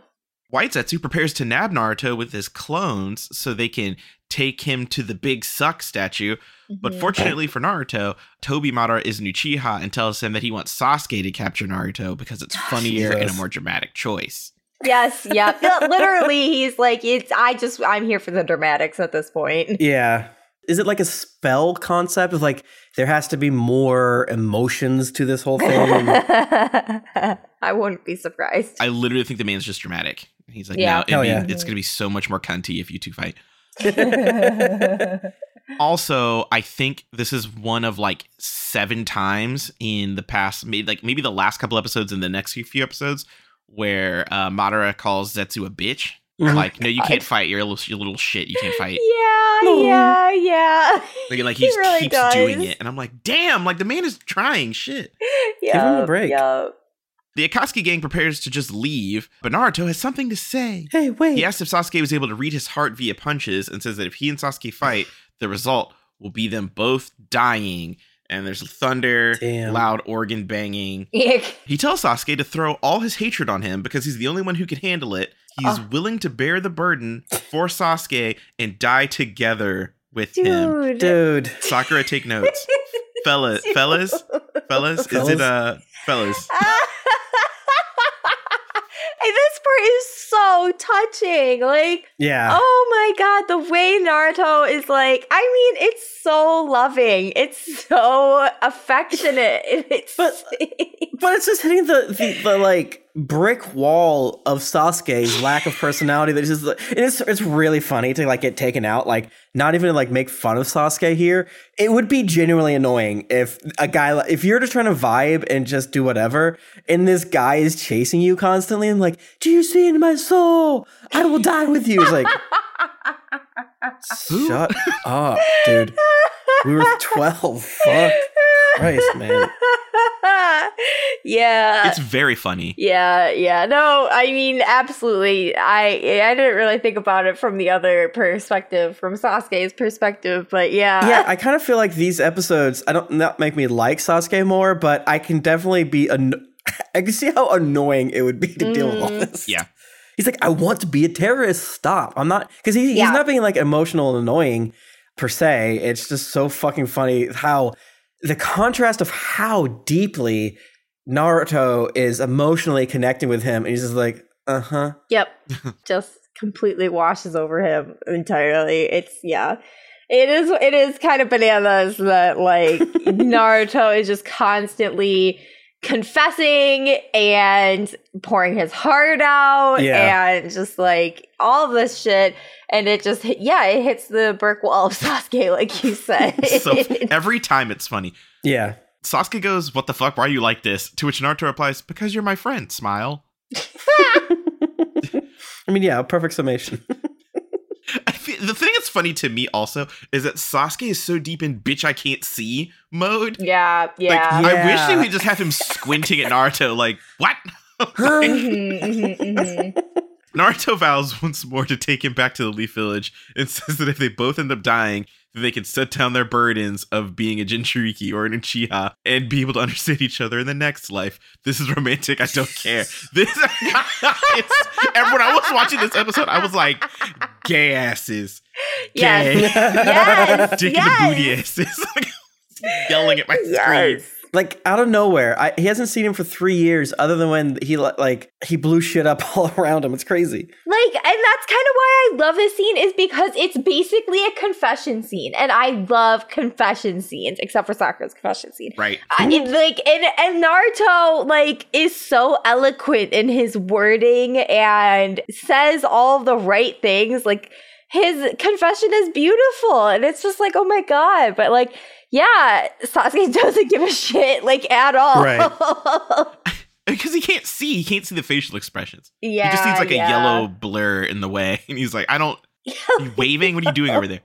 White Zetsu prepares to nab Naruto with his clones so they can take him to the big suck statue. But Mhm. fortunately for Naruto, Tobi Madara is an Uchiha and tells him that he wants Sasuke to capture Naruto because it's funnier and a more dramatic choice. yes, yeah. Literally, he's like, it's. I just, I'm here for the dramatics at this point. Yeah. Is it like a spell concept of like there has to be more emotions to this whole thing? I wouldn't be surprised. I literally think the man's just dramatic. He's like, Yeah. no, Hell I mean, yeah. it's going to be so much more cunty if you two fight. Also, I think this is one of like seven times in the past, maybe like maybe the last couple episodes and the next few few episodes where uh, Madara calls Zetsu a bitch. Mhm. Like, no, you can't fight. You're a little, you're a little shit. You can't fight. yeah, No. yeah, yeah. Like, like He he, really keeps does. doing it, and I'm like, damn! Like the man is trying shit. yeah, Give him a break. Yeah. The Akatsuki gang prepares to just leave, but Naruto has something to say. hey, wait. He asks if Sasuke was able to read his heart via punches and says that if he and Sasuke fight, the result will be them both dying. And there's thunder, Damn. loud organ banging. Ick. He tells Sasuke to throw all his hatred on him because he's the only one who can handle it. He's Oh. willing to bear the burden for Sasuke and die together with him. Dude. Dude. Sakura, take notes. Fellas, fellas, fellas, is Fellas? it uh fellas? this part is so touching. Like, Yeah. oh my god, the way Naruto is like, I mean, it's so loving. It's so affectionate. It's But- But it's just hitting the, the, the like brick wall of Sasuke's lack of personality. That is just like- it's it's really funny to like get taken out. Like not even to like make fun of Sasuke here. It would be genuinely annoying if a guy if you're just trying to vibe and just do whatever, and this guy is chasing you constantly. and like, do you see in my soul? I will die with you. It's like, shut up, dude. We were twelve. Fuck Christ, man. yeah. It's very funny. Yeah, yeah. No, I mean, absolutely. I I didn't really think about it from the other perspective, from Sasuke's perspective, but yeah. yeah, I kind of feel like these episodes I don't not make me like Sasuke more, but I can definitely be an- I can see how annoying it would be to deal with all Mm. this. Yeah. He's like, I want to be a terrorist. Stop. I'm not because he, Yeah. he's not being like emotional and annoying per se. It's just so fucking funny how the contrast of how deeply Naruto is emotionally connecting with him, and he's just like, uh huh. Yep. Just completely washes over him entirely. It's yeah. It is it is kind of bananas that like Naruto is just constantly confessing and pouring his heart out Yeah. and just like all of this shit and it just yeah it hits the brick wall of Sasuke like you said So every time it's funny. Yeah. Sasuke goes, "What the fuck? Why are you like this?" To which Naruto replies, "Because you're my friend." Smile. I mean, yeah, perfect summation. I feel, the thing that's funny to me also is that Sasuke is so deep in "bitch I can't see" mode. yeah yeah Like, I wish Yeah. they would just have him squinting at Naruto, like, "What?" Mhm, mhm, mhm. Naruto vows once more to take him back to the Leaf Village and says that if they both end up dying, then they can set down their burdens of being a Jinchuriki or an Uchiha and be able to understand each other in the next life. This is romantic. I don't care. This, it's, and when I was watching this episode, I was like, gay asses, yes. Gay, yes. Dick yes. in the booty asses, yelling at my screen. Yes like out of nowhere. I, he hasn't seen him for three years, other than when he like he blew shit up all around him. It's crazy. Like, and that's kind of why I love this scene is because it's basically a confession scene, and I love confession scenes, except for Sakura's confession scene. Right. I, it, like, and and Naruto like is so eloquent in his wording and says all the right things. Like his confession is beautiful, and it's just like, oh my god! But like, yeah, Sasuke doesn't give a shit like at all. Right. Because he can't see, he can't see the facial expressions. yeah, he just needs like yeah. a yellow blur in the way. And he's like, I don't, you waving? What are you doing over there?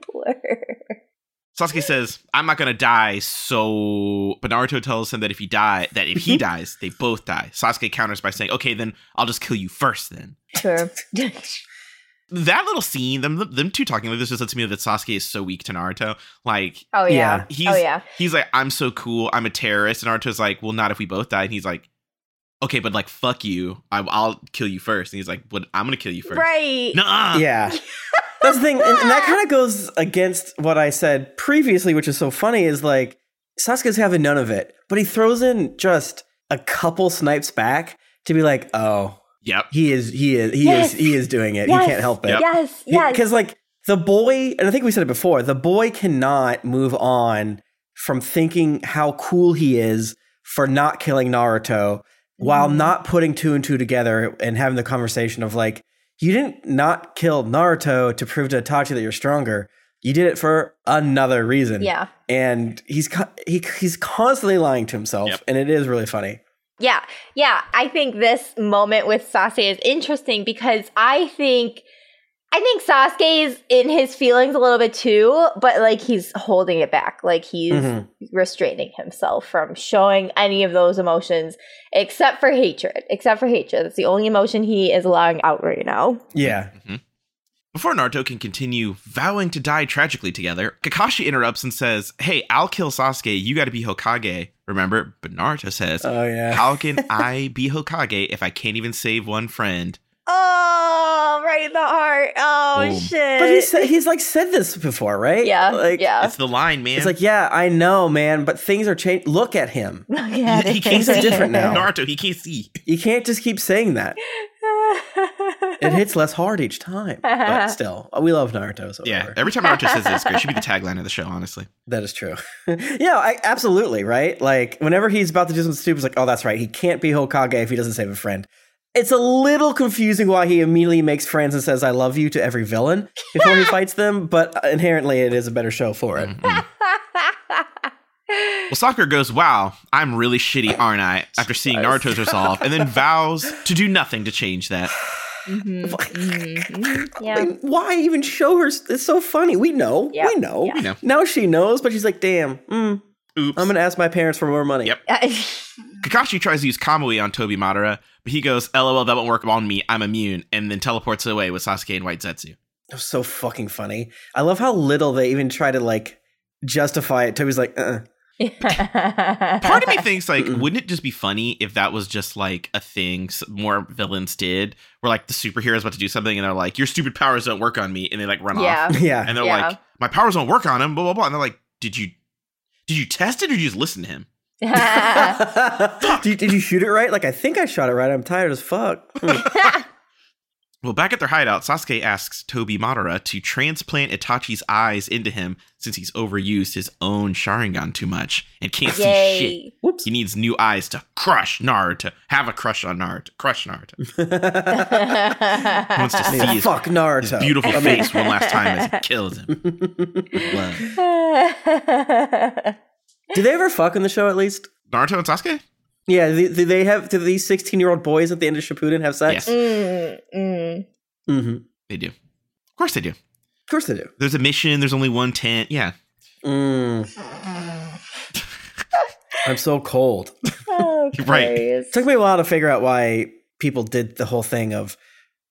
Sasuke says, I'm not gonna die, so but Naruto tells him that if he die that if he mm-hmm. dies, they both die. Sasuke counters by saying, Okay, then I'll just kill you first then. Sure. That little scene, them them two talking like this just lets me know that Sasuke is so weak to Naruto. Like oh yeah. he's oh yeah. he's like, I'm so cool, I'm a terrorist, and Naruto's like, Well, not if we both die. And he's like, okay, but like fuck you, I, I'll kill you first. And he's like, "What? I'm gonna kill you first. Right. Nuh-uh. Yeah. That's the thing. And, and that kind of goes against what I said previously, which is so funny, is like Sasuke's having none of it, but he throws in just a couple snipes back to be like, oh, Yep. he is, he is, he Yes. is, he is doing it. Yes. He can't help it. Yep. Yes. Yes. Because like the boy, and I think we said it before, the boy cannot move on from thinking how cool he is for not killing Naruto while Mhm. not putting two and two together and having the conversation of like, you didn't not kill Naruto to prove to Itachi that you're stronger. You did it for another reason. yeah. And he's he, he's constantly lying to himself, Yep. and it is really funny. Yeah, yeah. I think this moment with Sasuke is interesting because I think I think Sasuke is in his feelings a little bit too, but like he's holding it back. Like he's Mhm. restraining himself from showing any of those emotions except for hatred. Except for hatred. That's the only emotion he is allowing out right now. Yeah. Before Naruto can continue vowing to die tragically together, Kakashi interrupts and says, "Hey, I'll kill Sasuke. You got to be Hokage." Remember? But Naruto says, Oh yeah. "How can I be Hokage if I can't even save one friend?" Oh, right in the heart. Oh Boom. shit. But he's he's like said this before, right? yeah, Like, yeah. It's the line, man. It's like, yeah, I know, man, but things are changing. Look at him. Yeah. he, he can't Things are see. different now. Naruto, he can't see. You can't just keep saying that. It hits less hard each time. But still, we love Naruto. So Yeah, whatever. every time Naruto says this, it should be the tagline of the show. Honestly, that is true. yeah, I, absolutely, right? Like, whenever he's about to do something stupid, it's like, oh, that's right. He can't be Hokage if he doesn't save a friend. It's a little confusing why he immediately makes friends and says, I love you to every villain before he fights them, but inherently it is a better show for it. Mhm. Well, Sakura goes, "Wow, I'm really shitty, aren't I?" After seeing Naruto's resolve, and then vows to do nothing to change that. Mhm, mhm, mhm. Yeah. Like, why even show her? It's so funny. We know. Yeah. We know. Yeah. We know. Now she knows, but she's like, damn, mm, Oops. I'm going to ask my parents for more money. Yep. Kakashi tries to use Kamui on Tobi Madara, but he goes, "LOL, that won't work on me. I'm immune," and then teleports away with Sasuke and White Zetsu. It was so fucking funny. I love how little they even try to like justify it. Tobi's like, uh Part of me thinks like, wouldn't it just be funny if that was just like a thing more villains did, where like the superheroes about to do something and they're like, "Your stupid powers don't work on me," and they like run yeah. off, yeah. and they're Yeah. like, "My powers don't work on him," blah blah blah, and they're like, "Did you, did you test it or did you just listen to him?" did, you, did you shoot it right? Like, I think I shot it right. I'm tired as fuck. Hmm. Well, back at their hideout, Sasuke asks Tobi Madara to transplant Itachi's eyes into him since he's overused his own Sharingan too much and can't see shit. Whoops. He needs new eyes to crush Naruto, have a crush on Naruto, crush Naruto. Wants to see Yeah, his, fuck Naruto. his beautiful I mean, face one last time as he kills him. Do they ever fuck in the show at least? Naruto and Sasuke? Yeah. Do, do they have? Do these 16 year old boys at the end of Shippuden have sex? Yes. Mm, mm. Mm-hmm. They do. Of course they do. Of course they do. There's a mission, there's only one tent. Yeah. Mm. I'm so cold. Oh, Right. It took me a while to figure out why people did the whole thing of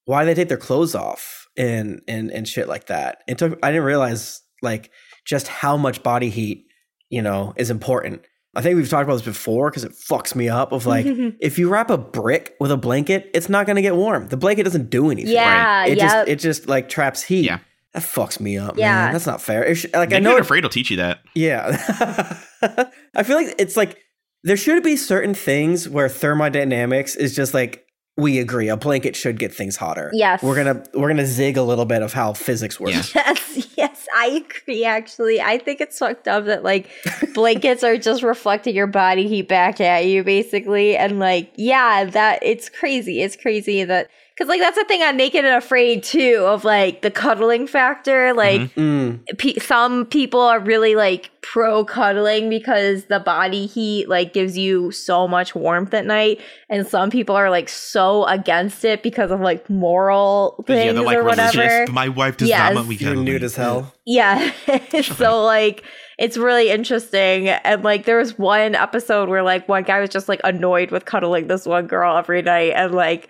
why they take their clothes off and and and shit like that. It took I didn't realize like just how much body heat, you know, is important. I think we've talked about this before because it fucks me up of like if you wrap a brick with a blanket, it's not gonna get warm. The blanket doesn't do anything. yeah, It yeah. just it just like traps heat. Yeah. That fucks me up, Yeah. man. That's not fair. It sh- like I know and it- Afraid will teach you that. yeah. I feel like it's like there should be certain things where thermodynamics is just like we agree a blanket should get things hotter. Yes. We're going to we're going to zig a little bit of how physics works. Yeah. Yes, yes, I agree. Actually, I think it's fucked up that like blankets are just reflecting your body heat back at you, basically, and like, yeah, that it's crazy. It's crazy that because like that's the thing on Naked and Afraid too of like the cuddling factor. Like, Mhm. Mm. pe- some people are really like pro cuddling because the body heat like gives you so much warmth at night, and some people are like so against it because of like moral things yeah, they're like or whatever. religious. My wife does Yes. not want me You're cuddling. nude as hell. Yeah. so like it's really interesting. And like there was one episode where like one guy was just like annoyed with cuddling this one girl every night and like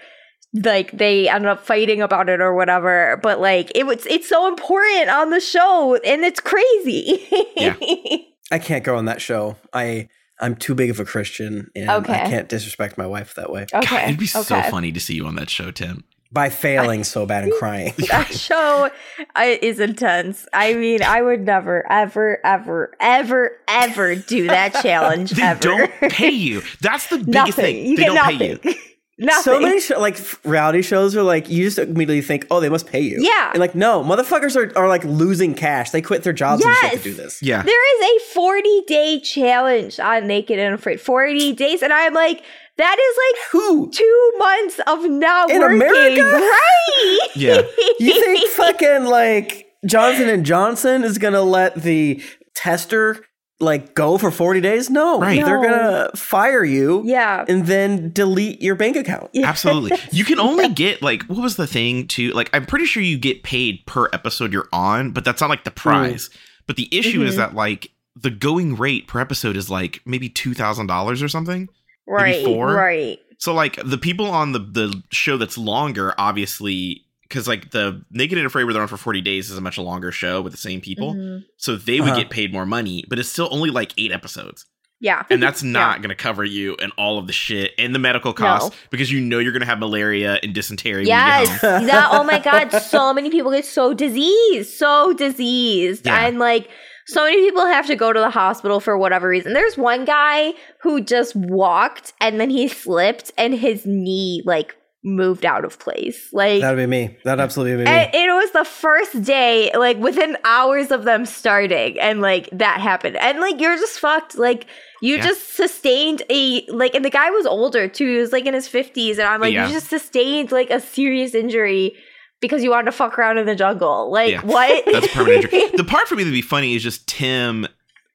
like they ended up fighting about it or whatever. But like it was it's so important on the show and it's crazy. Yeah. I can't go on that show. I I'm too big of a Christian, and Okay. I can't disrespect my wife that way Okay. God, it'd be so funny to see you on that show, Tim. by failing so bad and crying. That show uh, is intense. I mean, I would never, ever, ever, ever, ever do that challenge They ever. don't pay you. That's the biggest nothing. thing. You they get don't nothing. pay you. Nothing. So many show, like reality shows are like you just immediately think, oh, they must pay you. Yeah. and like no, motherfuckers are, are like losing cash. They quit their jobs and shit to do this. Yeah. There is a 40 day challenge on Naked and Afraid. 40 days. And I'm like, that is like Who? two months of not In working. America? Right. Yeah. You think fucking like Johnson and Johnson is gonna let the tester like go for forty days? No, Right. They're No. gonna fire you. Yeah. and then delete your bank account. Absolutely. You can only get like what was the thing to like I'm pretty sure you get paid per episode you're on, but that's not like the prize. But the issue is Mhm. that like the going rate per episode is like maybe two thousand dollars or something. Right. four? Right. So like the people on the the show that's longer, obviously, because like the Naked and Afraid where they're on for forty days is a much longer show with the same people, Mhm. so they would Uh-huh. get paid more money, but it's still only like eight episodes, Yeah. and that's not going to cover you and all of the shit and the medical costs because you know you're going to have malaria and dysentery. Yes. When you get home. that, oh my God. So many people get so diseased. So diseased. Yeah. And like, so many people have to go to the hospital for whatever reason. There's one guy who just walked and then he slipped and his knee like moved out of place. Like, That'd be me. That'd absolutely be me. and it was the first day, like within hours of them starting, and like that happened. And like you're just fucked. Like you Yeah. just sustained a like and the guy was older too. He was like in his fifties, and I'm like, Yeah. you just sustained like a serious injury because you wanted to fuck around in the jungle. Like Yeah. what? That's permanent injury. The part for me that'd be funny is just Tim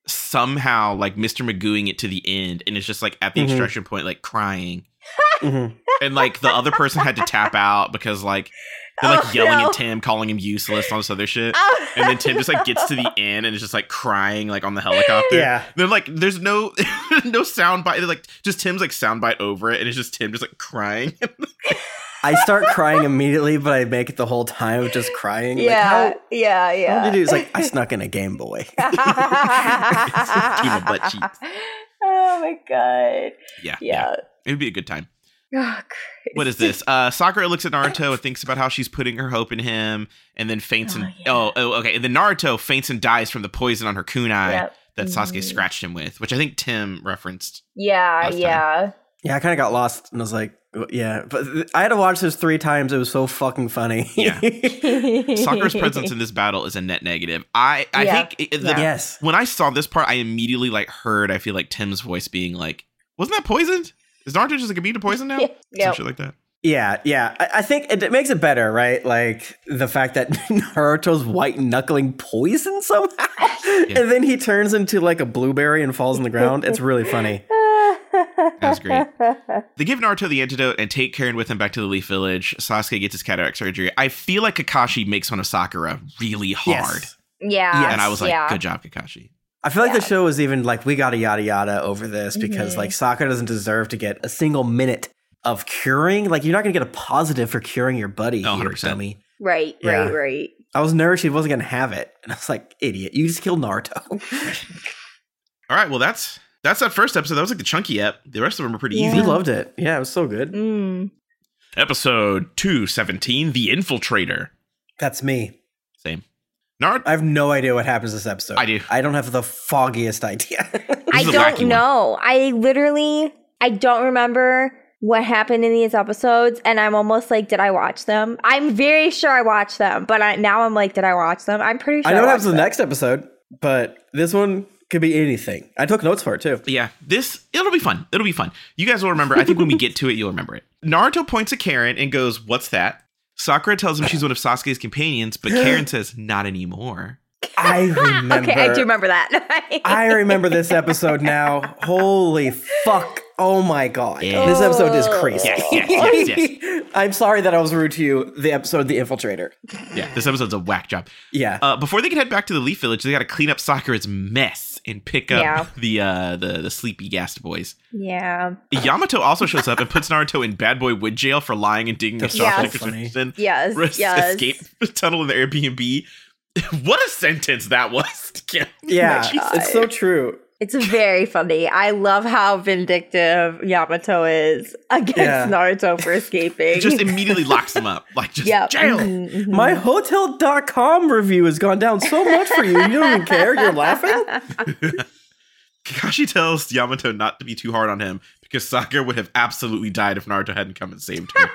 somehow like Mr. Magooing it to the end, and it's just like at the Mhm. extraction point, like crying. Mhm. and like the other person had to tap out because like they're like Oh, yelling no. at Tim, calling him useless, all this other shit. Oh. And then Tim just like gets to the end and is just like crying like on the helicopter. Yeah. They're like, there's no no sound bite. They're like just Tim's like sound bite over it, and it's just Tim just like crying. I start crying immediately, but I make it the whole time of just crying. Like, yeah, how, yeah, yeah. how did you do? It's like I snuck in a Game Boy. Team of butt cheeks. Oh my god. yeah, Yeah. It'd be a good time. Oh, What is this? Uh Sakura looks at Naruto and thinks about how she's putting her hope in him, and then faints Oh, and yeah. oh, oh okay. And then Naruto faints and dies from the poison on her kunai Yep. that Sasuke Mhm. scratched him with, which I think Tim referenced. Yeah, Last time. yeah. Yeah, I kind of got lost and was like, yeah, but th- I had to watch this three times. It was so fucking funny. Yeah. Sakura's presence in this battle is a net negative. I I Yeah. think it, the, Yeah. yes. when I saw this part, I immediately like heard. I feel like Tim's voice being like, "Wasn't that poisoned? Is Naruto just like immune to poison now? Some Yep. shit like that." Yeah, yeah. I, I think it, it makes it better, right? Like the fact that Naruto's white knuckling poison somehow, and then he turns into like a blueberry and falls on the ground. It's really funny. That's great. They give Naruto the antidote and take Karin with him back to the Leaf Village. Sasuke gets his cataract surgery. I feel like Kakashi makes fun of Sakura really hard, Yes. Yeah. Yes. and I was like, yeah. "Good job, Kakashi." I feel like the show was even like we got a yada yada over this because Mhm. like Sakura doesn't deserve to get a single minute of curing. Like you're not gonna get a positive for curing your buddy No, here, 100%. dummy. Right, Yeah. right, right. I was nervous she wasn't gonna have it, and I was like, idiot, you just killed Naruto. All right, well that's that's that first episode. That was like the chunky ep. The rest of them are pretty Yeah. We loved it. Yeah, it was so good. Mm. Episode two seventeen, the Infiltrator. That's me. Same. Naruto. I have no idea what happens this episode. I do. I don't have the foggiest idea. I is a wacky don't one. know. I literally I don't remember what happened in these episodes and I'm almost like did I watch them? I'm very sure I watched them, but I, now I'm like did I watch them? I'm pretty sure I know what happens in the next episode, but this one could be anything. I took notes for it too. Yeah, this it'll be fun. It'll be fun. You guys will remember. I think when we get to it, you'll remember it. Naruto points at Karin and goes, "What's that?" Sakura tells him she's one of Sasuke's companions, but Karin says, "Not anymore." I remember. Okay, I do remember that. I remember this episode now. Holy fuck. Oh my god. Yeah. This episode is crazy. Yes, yes, yes, yes. I'm sorry that I was rude to you. The episode The Infiltrator. Yeah, this episode's a whack job. Yeah. Uh, before they can head back to the Leaf Village, they got to clean up Sakura's mess and pick up Yeah. the uh, the the sleepy gassed boys. yeah. Yamato also shows up and puts Naruto in Bad Boy Wood Jail for lying and digging a That's shotgun so funny. in Yes. yes. escape tunnel in the Airbnb. what a sentence that was. Yeah. yeah. It's so true. It's very funny. I love how vindictive Yamato is against Yeah. Naruto for escaping. just immediately locks him up. Like just Yep. jail. Mhm, mhm. My hotel.com review has gone down so much for you. You don't even care. You're laughing. Kakashi tells Yamato not to be too hard on him because Sakura would have absolutely died if Naruto hadn't come and saved her.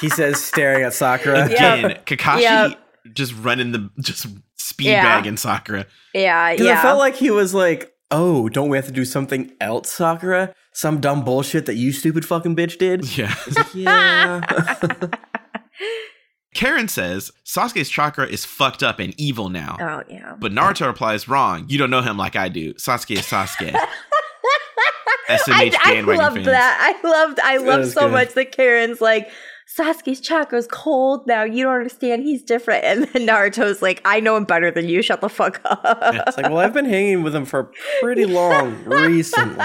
He says, staring at Sakura. Yeah. Again, Kakashi Yep. Just running the just speed Yeah. bagging Sakura. yeah, Because yeah. it felt like he was like, oh, don't we have to do something else, Sakura? Some dumb bullshit that you stupid fucking bitch did? Yeah. Like, yeah. Karin says Sasuke's chakra is fucked up and evil now. oh yeah. But Naruto replies, wrong. You don't know him like I do. Sasuke is Sasuke. SMH I bandwagon loved fans. that. I loved. I loved so good. much that Karin's like. Sasuke's chakra's cold now. You don't understand. He's different. And then Naruto's like, I know him better than you. Shut the fuck up. It's like, well, I've been hanging with him for pretty long recently.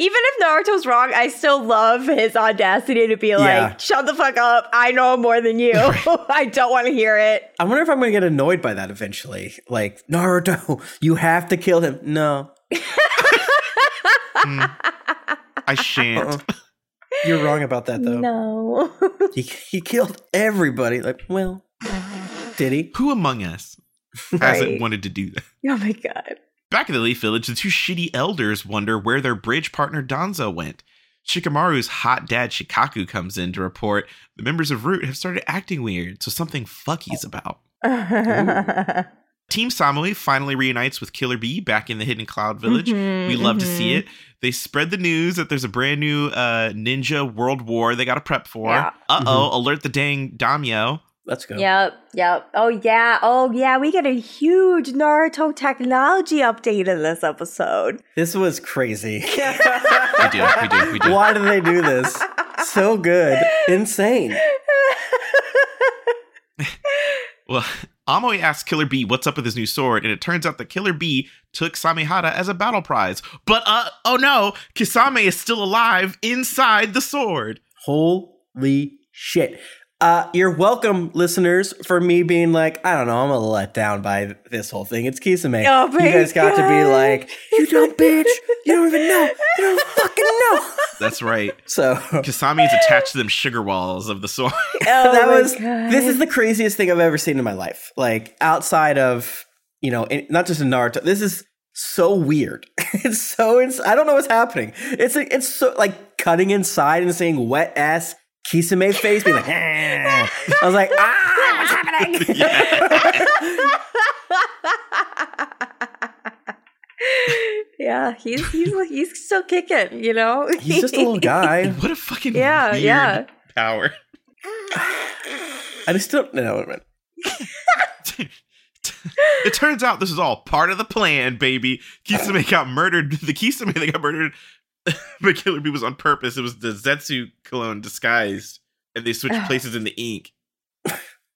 Even if Naruto's wrong, I still love his audacity to be like, Yeah. shut the fuck up. I know him more than you. I don't want to hear it. I wonder if I'm going to get annoyed by that eventually. Like, Naruto, you have to kill him. No, mm. I shan't. Uh-uh. You're wrong about that, though. No. He, he killed everybody. Like, well, did he? Who among us hasn't Right. wanted to do that? oh my God. Back at the Leaf Village, the two shitty elders wonder where their bridge partner Danzo went. Shikamaru's hot dad Shikaku comes in to report the members of Root have started acting weird, so something fucky's about. Team Samui finally reunites with Killer Bee back in the Hidden Cloud Village. Mhm, We love to see mhm. it. They spread the news that there's a brand new uh, ninja world war they got to prep for. Yeah. Uh oh, alert the dang Daimyo. Let's go. Yep, yep. Oh yeah, oh yeah. We get a huge Naruto technology update in this episode. This was crazy. We do, we do, we do. Why did they do this? So good. Insane. Well, Omoi asks Killer B what's up with his new sword, and it turns out that Killer B took Samehada as a battle prize. But uh oh no, Kisame is still alive inside the sword. Holy shit. Uh, you're welcome, listeners, for me being like, I don't know, I'm a little let down by this whole thing. It's Kisame. Oh you guys got to be like, you dumb bitch. You don't even know. You don't fucking know. That's right. So Kisame is attached to them sugar walls of the sword. Oh that my was God. this is the craziest thing I've ever seen in my life. Like outside of you know, in, not just in Naruto. This is so weird. it's so ins- I don't know what's happening. It's like it's so like cutting inside and seeing wet ass Kisame face being like. "Ah." I was like, ah, what's happening? yeah, he's he's he's still kicking, you know. He's just a little guy. What a fucking Yeah, weird yeah. power. I just don't know. man. it turns out this is all part of the plan, baby. Kisame got murdered. The Kisame that got murdered by Killer Bee was on purpose. It was the Zetsu clone disguised, and they switched places in the ink.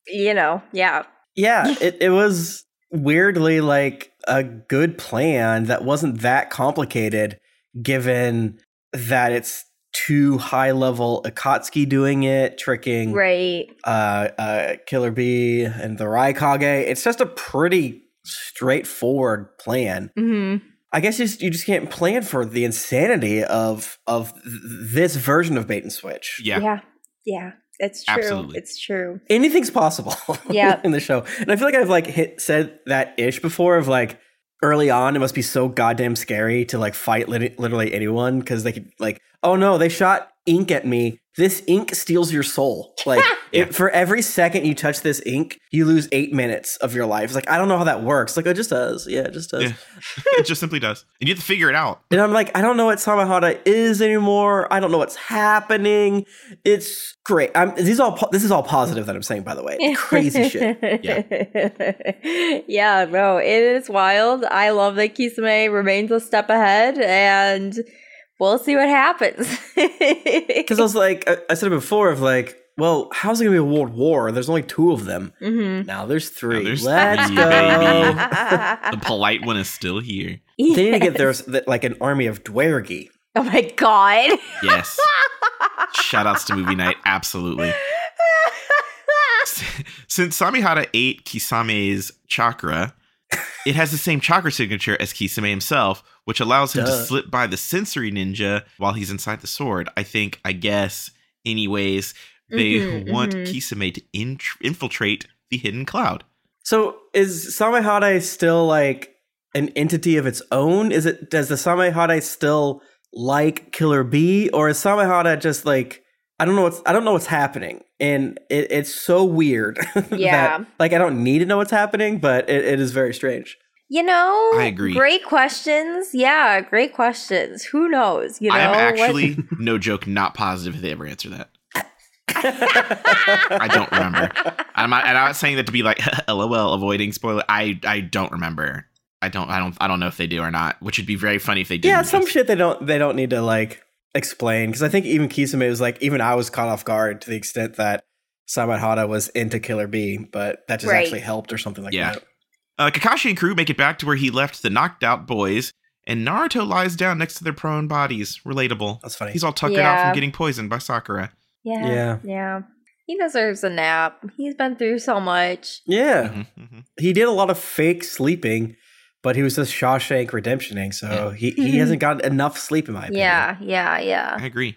you know, yeah. Yeah, it, it was weirdly like a good plan that wasn't that complicated, given that it's two high level Akatsuki doing it, tricking Right. uh, uh, Killer Bee and the Raikage. It's just a pretty straightforward plan. hmm I guess you just, you just can't plan for the insanity of of this version of bait and switch. Yeah. Yeah. Yeah. It's true. Absolutely. It's true. anything's possible Yeah. in the show and i feel like i've like hit said that ish before of like early on it must be so goddamn scary to like fight lit- literally anyone because they could like oh no they shot ink at me this ink steals your soul like Yeah. it, for every second you touch this ink you lose eight minutes of your life it's like i don't know how that works like it just does yeah it just does Yeah. it just simply does. And you have to figure it out. and i'm like i don't know what Samehada is anymore i don't know what's happening it's great i'm these all po- this is all positive that i'm saying by the way crazy shit Yeah. yeah, no, it is wild. I love that Kisame remains a step ahead and we'll see what happens. Because I was like, I, I said it before of like, well, how's it gonna be a world war? There's only two of them. Mhm. Now there's three. there's Let's three, go. baby. The polite one is still here. They need to get Yes. there's like an army of Dwergi. Oh my god. Yes. Shout outs to movie night. Absolutely. Since Samehada ate Kisame's chakra, It has the same chakra signature as Kisame himself, which allows him to slip by the sensory ninja while he's inside the sword. I think, I guess, anyways, they Mhm, want mhm. Kisame to in- infiltrate the hidden cloud. So is Samehade still like an entity of its own? Is it does the Samehade still like Killer B, or is Samehade just like I don't know what's I don't know what's happening, and it, it's so weird. that, Yeah. like I don't need to know what's happening, but it, it is very strange. You know, I agree. Great questions. Yeah, great questions. Who knows? You know, I am what- actually, no joke, not positive if they ever answer that. I don't remember. I'm not, and I'm not saying that to be like LOL avoiding spoiler. I I don't remember. I don't I don't I don't know if they do or not, which would be very funny if they did. yeah, some shit they don't they don't need to like explain because I think even Kisame was like even I was caught off guard to the extent that Samehade was into Killer B, but that just Right. actually helped or something like Yeah. that. Uh, Kakashi and crew make it back to where he left the knocked out boys, and Naruto lies down next to their prone bodies. Relatable. That's funny. He's all tuckered out from getting poisoned by Sakura. Yeah, Yeah. yeah. He deserves a nap. He's been through so much. yeah. Mhm, mhm. he did a lot of fake sleeping, but he was just Shawshank redemptioning, so he, he hasn't gotten enough sleep in my opinion. Yeah, yeah, yeah. I agree.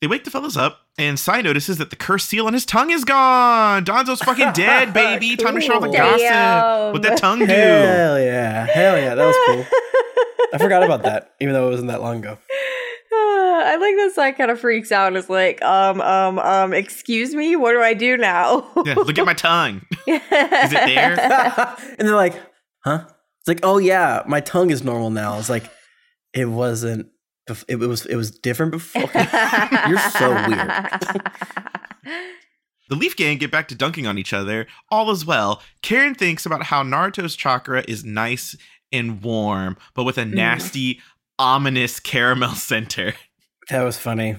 They wake the fellas up, and Sai notices that the cursed seal on his tongue is gone. Danzo's fucking dead, baby. Time to show all the gossip. Damn. What that tongue do? Hell yeah. Hell yeah. That was cool. I forgot about that, even though it wasn't that long ago. I like this side kind of freaks out and is like, um, um, um, excuse me, what do I do now? Yeah, look at my tongue. Is it there? and they're like, huh? It's like, oh yeah, my tongue is normal now. It's like, it wasn't, bef- it was, it was different before. You're so weird. The Leaf Gang get back to dunking on each other. All is well. Karin thinks about how Naruto's chakra is nice and warm, but with a Mm. nasty, ominous caramel center. that was funny.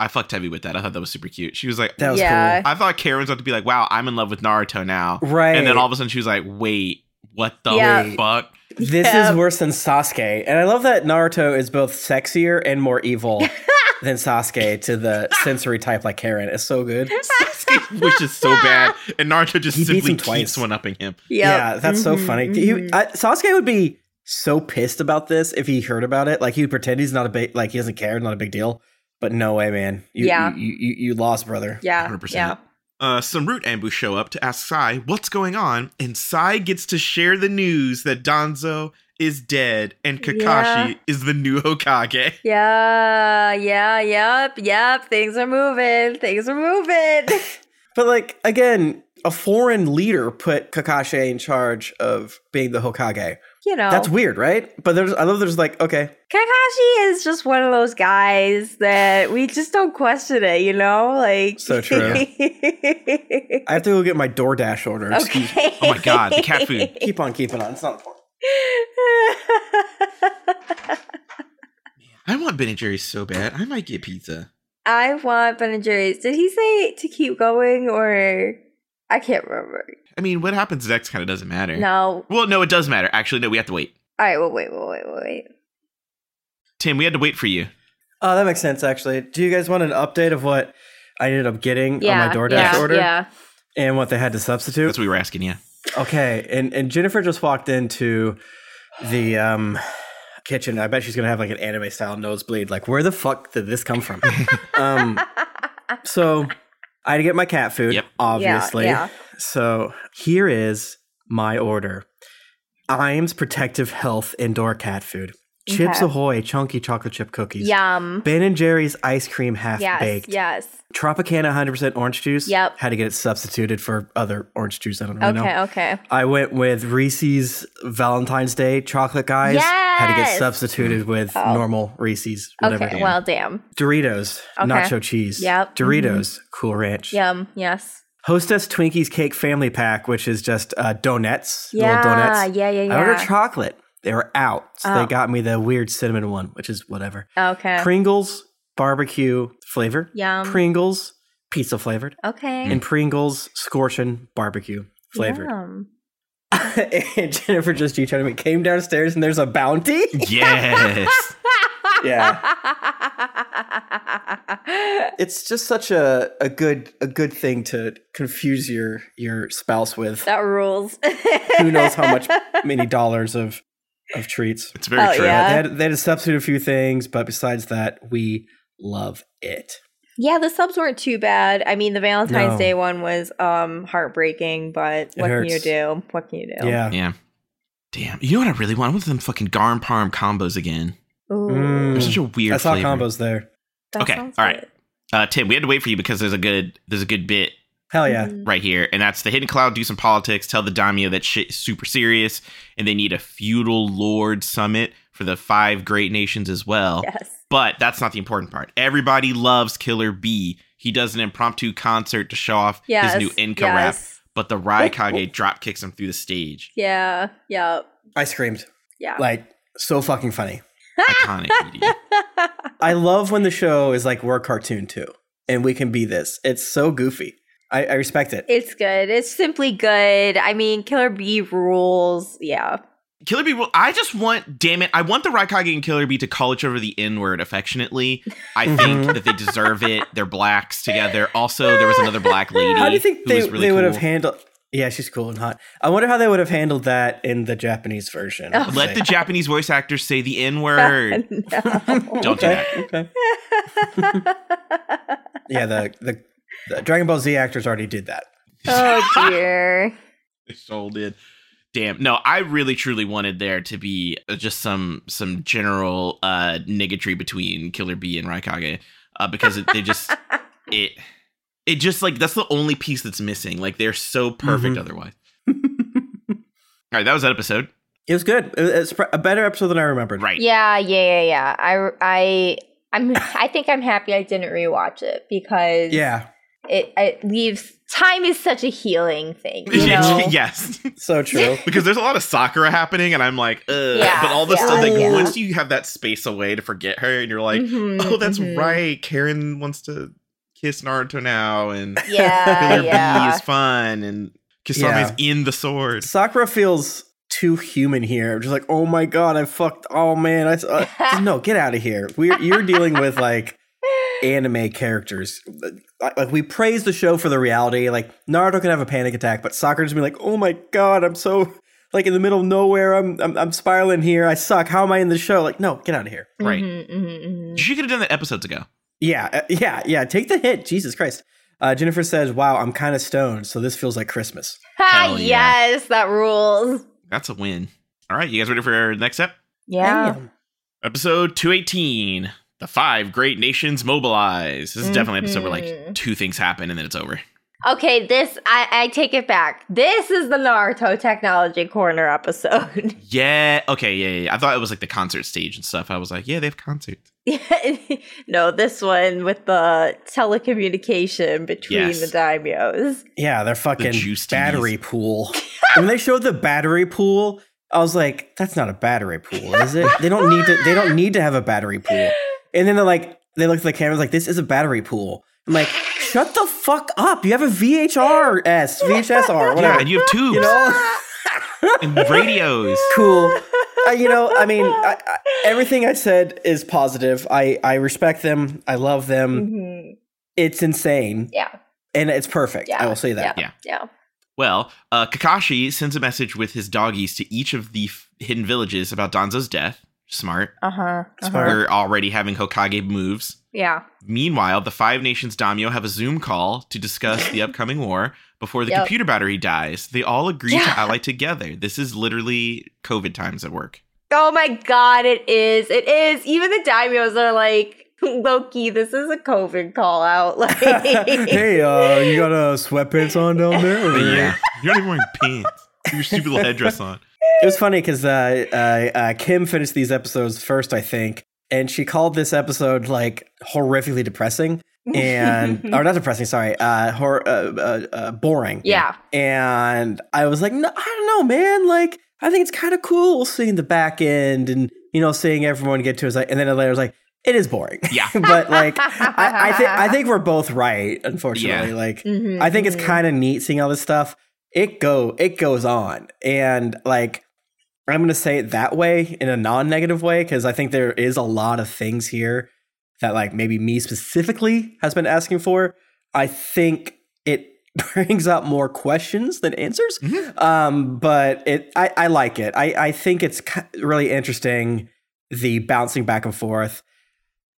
I fucked heavy with that. I thought that was super cute. She was like, That was Yeah. I thought Karin was about to be like, wow, I'm in love with Naruto now. Right. And then all of a sudden she was like, wait, what the Yeah. fuck? This Yeah. is worse than Sasuke. And I love that Naruto is both sexier and more evil than Sasuke to the sensory type like Karin. It's so good. Sasuke wishes so bad, and Naruto just He simply him twice. keeps one upping him. Yeah, that's so Mhm, funny. He, mhm. I, Sasuke would be so pissed about this if he heard about it. Like he would pretend he's not a big, like he doesn't care, not a big deal. But no way, man. You, Yeah. you, you, you lost, brother. yeah, 100%. yeah. Uh, some root ambush show up to ask Sai what's going on, and Sai gets to share the news that Danzo is dead and Kakashi Yeah. is the new Hokage. Yeah, yeah, yep, yep. Things are moving. Things are moving. But like again, a foreign leader put Kakashi in charge of being the Hokage. You know, That's weird, right? But there's, I love. There's like, okay, Kakashi is just one of those guys that we just don't question it, you know? Like So true. I have to go get my DoorDash order. Excuse me. okay. Oh my god, the cat food. Keep on keeping on. It's not important. I want Ben and Jerry's so bad. I might get pizza. I want Ben and Jerry's. Did he say to keep going or I can't remember. I mean, what happens next kind of doesn't matter. No. Well, no, it does matter. Actually, no, we have to wait. All right, well wait, well wait, well wait. Tim, we had to wait for you. Oh, that makes sense. Actually, do you guys want an update of what I ended up getting Yeah. on my DoorDash yeah, order Yeah. and what they had to substitute? That's what we were asking, yeah. Okay, and and Jennifer just walked into the um kitchen. I bet she's gonna have like an anime style nosebleed. Like, where the fuck did this come from? um, so I had to get my cat food, Yep. obviously. Yeah, So here is my order: Iams Protective Health Indoor Cat Food, Chips Okay. Ahoy Chunky Chocolate Chip Cookies, Yum. Ben and Jerry's ice cream half Yes, baked, yes. Tropicana 100% orange juice. Yep. Had to get it substituted for other orange juice. I don't really know. Okay, okay. I went with Reese's Valentine's Day chocolate guys. Yes. Had to get substituted with Oh. normal Reese's, whatever. Okay, well, damn. Doritos, Okay. nacho cheese. Yep. Mm-hmm. Doritos, Cool Ranch. Yum, yes. Hostess Twinkies Cake Family Pack, which is just uh, donuts, Yeah, little donuts. yeah, yeah, yeah. I ordered chocolate. They were out. So Oh. they got me the weird cinnamon one, which is whatever. Okay. Pringles, barbecue flavor. Yum. Pringles, pizza flavored. okay. And Pringles, scorching barbecue flavored. Yum. and Jennifer just you me came downstairs and there's a bounty. Yes. Yeah. It's just such a, a good a good thing to confuse your your spouse with. that rules. Who knows how much many dollars of of treats. It's very Oh, true. yeah. They had, they had to substitute a few things, but besides that, we love it. Yeah, the subs weren't too bad. I mean, the Valentine's No. Day one was um heartbreaking, but It what can you do? What can you do? Yeah. Yeah. Damn. You know what I really want? I want them fucking Garm Parm combos again. Ooh, Mm. They're such a weird I saw flavor. combos there. that Okay, all right. good. Uh, Tim, we had to wait for you because there's a good there's a good bit Hell yeah. Mhm. right here, and that's the Hidden Cloud do some politics, tell the daimyo that shit is super serious, and they need a feudal lord summit for the five great nations as well. Yes. But that's not the important part. Everybody loves Killer B. He does an impromptu concert to show off Yes. his new Enka rap, but the Raikage drop kicks him through the stage. Yeah. Yeah. I screamed. Yeah. Like, so fucking funny. Iconic. ED. I love when the show is like, we're a cartoon too, and we can be this. It's so goofy. I, I respect it. it's good. It's simply good. I mean, Killer B rules. Yeah. Killer Bee, will- I just want, damn it, I want the Raikage and Killer Bee to call each other the N word affectionately. I think that they deserve it. They're blacks together. Also, there was another black lady. How do you think they, really they would cool. have handled? Yeah, she's cool and hot. I wonder how they would have handled that in the Japanese version. Oh. Let the Japanese voice actors say the N word. no. Don't do that. Okay. Yeah, the, the the Dragon Ball Z actors already did that. oh dear. They so did. Damn. No, I really truly wanted there to be uh, just some some general uh niggatry between Killer Bee and Raikage. Uh, because it, they just it it just like that's the only piece that's missing. Like they're so perfect Mhm. otherwise. All right, that was that episode. It was good. It's a better episode than I remembered. Right. Yeah, yeah, yeah, yeah. I, I, I'm. I think I'm happy I didn't rewatch it because Yeah. it, it leaves time is such a healing thing. You know? yes. So true. because there's a lot of Sakura happening, and I'm like, Ugh. Yeah, but all the yeah, stuff like yeah. once you have that space away to forget her, and you're like, Mhm, oh, that's mhm. right. Karin wants to kiss Naruto now, and Yeah, Killer Bee yeah. is fun, and Kisame's in the sword. Sakura feels too human here. Just like, oh my god, I fucked. Oh man, I uh, no, get out of here. We're you're dealing with like anime characters. Like, like, we praise the show for the reality. Like Naruto can have a panic attack, but Sakura just be like, oh my god, I'm so like in the middle of nowhere. I'm I'm, I'm spiraling here. I suck. How am I in the show? Like, no, get out of here. Right. Mhm, mhm, mhm. She could have done that episodes ago. Yeah, uh, yeah, yeah. Take the hit. Jesus Christ. Uh, Jennifer says, "Wow, I'm kind of stoned, so this feels like Christmas." Ha, yeah. yes, that rules. That's a win. All right, you guys ready for our next step? Yeah. Damn. Episode 218 The Five Great Nations Mobilize. This is definitely an episode where like two things happen and then it's over. Okay, this I, I take it back. This is the Naruto Technology Corner episode. Yeah. Okay. Yeah, yeah. yeah. I thought it was like the concert stage and stuff. I was like, yeah, they have concerts. no, this one with the telecommunication between Yes. the daimyos. Yeah, they're fucking juice teas. battery pool. when they showed the battery pool, I was like, "That's not a battery pool, is it? They don't need to. They don't need to have a battery pool." And then they're like, they look at the cameras like, "This is a battery pool." I'm like, "Shut the fuck up! You have a VHRS, VHSR, Yeah, and you have tubes you know, and radios. cool." Uh, you know, I mean, I, I, everything I said is positive. I I respect them. I love them. Mhm. It's insane, Yeah, and it's perfect. yeah. I will say that. Yeah. Yeah. Well, uh, Kakashi sends a message with his doggies to each of the f- hidden villages about Danzo's death. Smart. Uh huh. Smart. We're already having Hokage moves. Yeah. Meanwhile, the Five Nations Daimyo have a Zoom call to discuss the upcoming war before the Yep. computer battery dies. They all agree Yeah. to ally together. This is literally COVID times at work. Oh my god, it is. It is. Even the daimyos are like, Loki, this is a COVID call out. Like, hey, uh, you got uh, sweatpants on down there? But yeah, you're not even wearing pants. Your stupid little headdress on. It was funny because uh, uh, uh, Kym finished these episodes first, I think, and she called this episode like horrifically depressing and or not depressing, sorry, uh, hor- uh, uh, uh, boring. yeah. And I was like, no, I don't know, man. Like, I think it's kind of cool seeing the back end and you know seeing everyone get to his like, and then later was like, it is boring. Yeah. but like, I, I think I think we're both right. Unfortunately, Yeah. like. Mhm, I think it's mhm. kind of neat seeing all this stuff. It go it goes on, and like I'm gonna say it that way in a non-negative way because I think there is a lot of things here that like maybe me specifically has been asking for. I think it brings up more questions than answers. Mhm. Um, but it I, I like it. I, I think it's really interesting the bouncing back and forth.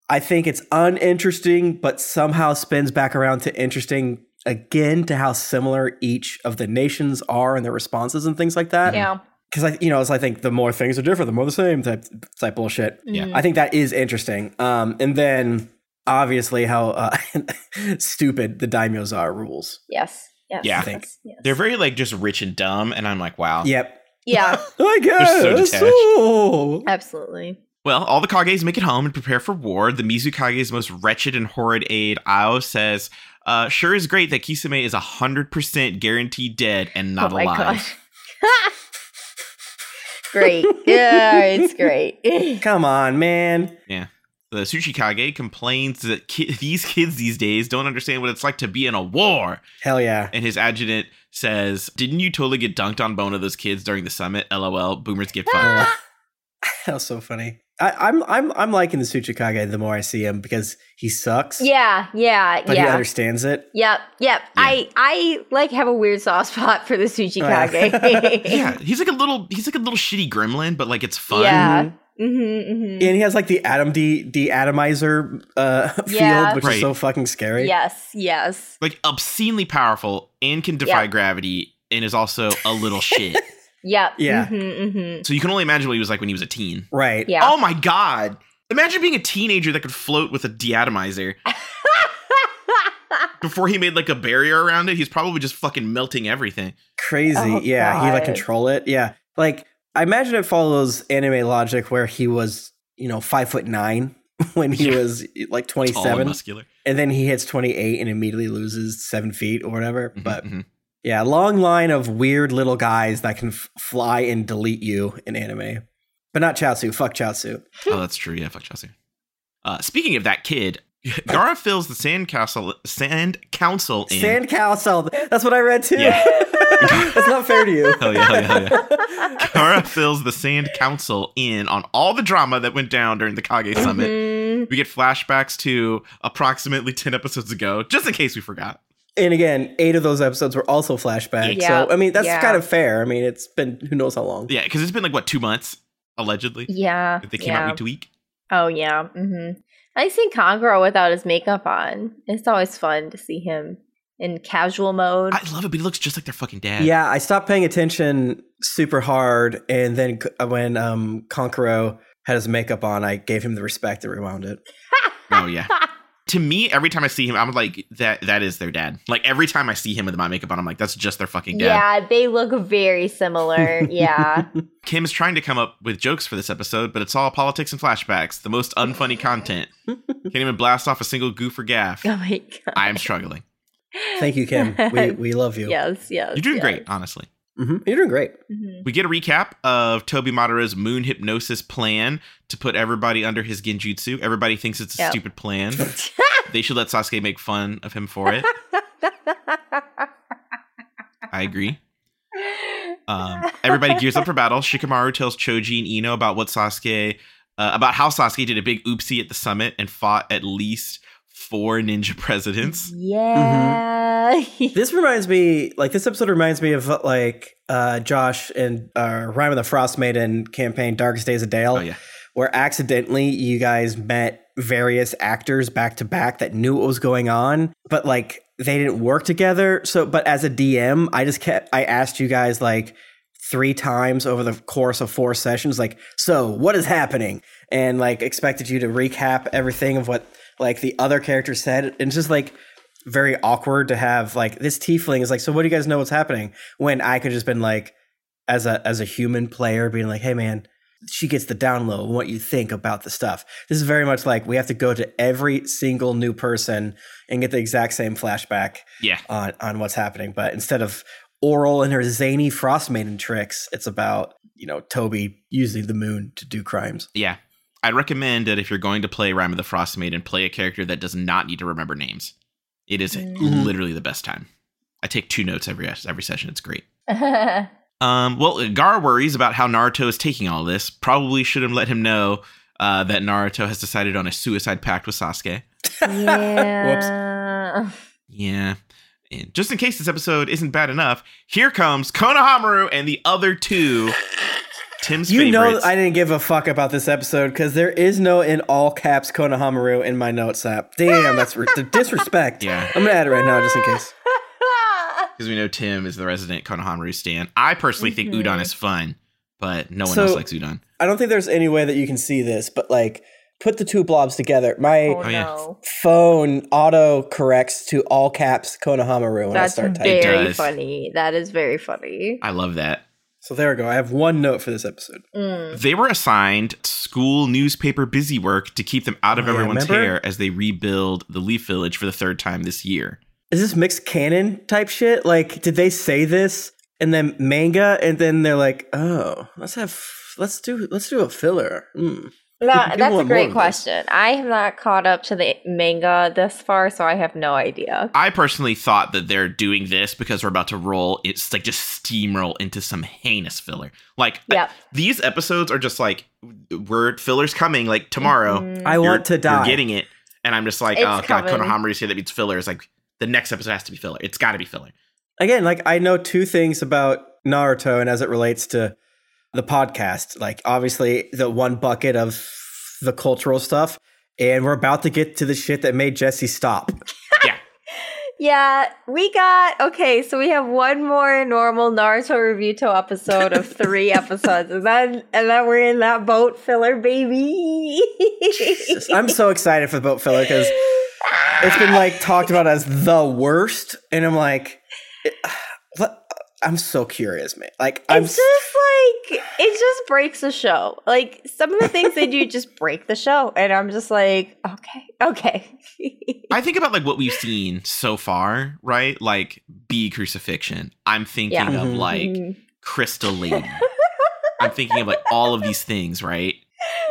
I think it's uninteresting, but somehow spins back around to interesting again to how similar each of the nations are and their responses and things like that. Yeah. Because I, you know, it's I think the more things are different, the more the same type type bullshit. Yeah. I think that is interesting. Um, and then obviously how uh, stupid the daimyos are rules. Yes. Yes. Yeah. I think. yes, yes. They're very like just rich and dumb, and I'm like, wow. Yep. Yeah. I guess. so detached. Oh. Absolutely. Well, all the Kages make it home and prepare for war. The Mizukage's most wretched and horrid aide, Ao, says, uh, sure is great that Kisame is 100% guaranteed dead and not oh my alive. gosh. great. Yeah, it's great. Come on, man. Yeah. The Tsuchikage complains that ki- these kids these days don't understand what it's like to be in a war. Hell yeah. And his adjutant says, Didn't you totally get dunked on by one of those kids during the summit? LOL. Boomers get fucked. Uh, that was so funny. I, I'm I'm I'm liking the Tsuchikage the more I see him because he sucks. yeah, yeah, But he understands it. Yep, yep. I I like have a weird soft spot for the Tsuchikage. yeah, he's like a little he's like a little shitty gremlin, but like it's fun. Yeah. Mhm. Mm-hmm, mm-hmm. And he has like the atom de-atomizer uh, Yeah. field, which Right. is so fucking scary. Yes, yes. Like obscenely powerful and can defy Yeah. gravity and is also a little shit. Yep. Yeah. Mm-hmm, mm-hmm. So you can only imagine what he was like when he was a teen. Right. Yeah. Oh my god. Imagine being a teenager that could float with a deatomizer. Before he made like a barrier around it, he's probably just fucking melting everything. Crazy. Oh, yeah. He like control it. Yeah. Like I imagine it follows anime logic where he was, you know, five foot nine when he Yeah. was like Tall and 27. muscular. and then he hits 28 and immediately loses seven feet or whatever. Mhm, But mhm. Yeah, long line of weird little guys that can f- fly and delete you in anime. But not Chaozu. Fuck Chaozu. oh, that's true. Yeah, fuck Chelsea. Uh, speaking of that kid, Gaara fills the sand castle, sand council in. Sand Castle. That's what I read too. Yeah. That's not fair to you. Hell yeah, hell yeah, hell yeah. Gaara fills the Sand Council in on all the drama that went down during the Kage Summit. Mhm. We get flashbacks to approximately 10 episodes ago, just in case we forgot. And again, eight of those episodes were also flashbacks. Yeah. So I mean, that's Yeah. kind of fair. I mean, it's been who knows how long. Yeah, because it's been like, what, two months, allegedly? Yeah. They came yeah. out week to week. Oh yeah. Mm-hmm. I see Kankuro without his makeup on. It's always fun to see him in casual mode. I love it, but he looks just like their fucking dad. Yeah, I stopped paying attention super hard, and then when um Kankuro had his makeup on, I gave him the respect and rewound it. Oh, yeah. To me, every time I see him, I'm like, that that is their dad. Like, every time I see him with my makeup on, I'm like, that's just their fucking dad. yeah, they look very similar. Yeah. Kym is trying to come up with jokes for this episode, but it's all politics and flashbacks, the most unfunny content. Can't even blast off a single goof or gaff. oh my god. I am struggling. Thank you, Kym. We we love you. Yes, yes. You're doing yes. great, honestly. Hmm You're doing great. Mhm. We get a recap of Tobi Madara's moon hypnosis plan to put everybody under his genjutsu. Everybody thinks it's a Yep. stupid plan. they should let Sasuke make fun of him for it. I agree. Um, everybody gears up for battle. Shikamaru tells Choji and Ino about what Sasuke, uh, about how Sasuke did a big oopsie at the summit and fought at least four ninja presidents. yeah. This reminds me, like this episode reminds me of like uh Josh and uh Rime of the Frostmaiden campaign, Darkest Days of Dale. Oh yeah, where accidentally you guys met various actors back to back that knew what was going on, but like they didn't work together. So, but as a DM, I just kept, I asked you guys like three times over the course of four sessions, like, so what is happening? And like expected you to recap everything of what like the other characters said. And it's just like, very awkward to have like this tiefling is like so what do you guys know what's happening when i could just been like as a as a human player being like hey man she gets the download and what you think about the stuff. This is very much like we have to go to every single new person and get the exact same flashback yeah. on on what's happening. But instead of Auril and her zany frost maiden tricks, it's about you know Tobi using the moon to do crimes. Yeah. I'd recommend that if you're going to play Rime of the Frostmaiden, play a character that does not need to remember names. It is Mhm. literally the best time. I take two notes every every session. It's great. Um, well, Gaara worries about how Naruto is taking all this. Probably should have let him know uh, that Naruto has decided on a suicide pact with Sasuke. Yeah. Yeah. And just in case this episode isn't bad enough, here comes Konohamaru and the other two Tim's You know. I didn't give a fuck about this episode because there is no in all caps Konohamaru in my notes app. Damn, that's re- disrespect. Yeah. I'm gonna add it right now just in case. because we know Tim is the resident Konohamaru stan. I personally think Mhm. Udon is fun, but no one So- else likes Udon. I don't think there's any way that you can see this, but like put the two blobs together. My oh, Oh, no. phone auto corrects to all caps Konohamaru when That's I start typing. very does. funny. That is very funny. I love that. So there we go. I have one note for this episode. Mm. They were assigned school newspaper busy work to keep them out of Oh, everyone's remember? hair as they rebuild the Leaf Village for the third time this year. Is this mixed canon type shit? Like, did they say this and then manga, and then they're like, "Oh, let's have, let's do, let's do a filler." Mm. No, People that's a great question. I have not caught up to the manga this far, so I have no idea. I personally thought that they're doing this because we're about to roll. It's like just steamroll into some heinous filler. Like I- these episodes are just like word fillers coming like tomorrow. Mhm. I want to die. You're getting it, and I'm just like, It's oh god, coming. Konohamaru's here. That means filler. It's like the next episode has to be filler. It's got to be filler. Again, like I know two things about Naruto, and as it relates to the podcast, like obviously the one bucket of the cultural stuff, and we're about to get to the shit that made Jessy stop. Yeah, Yeah, we got okay. So we have one more normal Naruto Reviewto episode of three episodes, and then and then we're in that boat filler, baby. Jesus, I'm so excited for the boat filler because it's been like talked about as the worst, and I'm like, it- what? I'm so curious, man. Like I'm It's just like it just breaks the show. Like some of the things they do just break the show, and I'm just like, okay, okay. I think about like what we've seen so far, right? Like B crucifixion. I'm thinking Yeah. of Mhm. like Mhm. Crystal Lady. I'm thinking of like all of these things, right?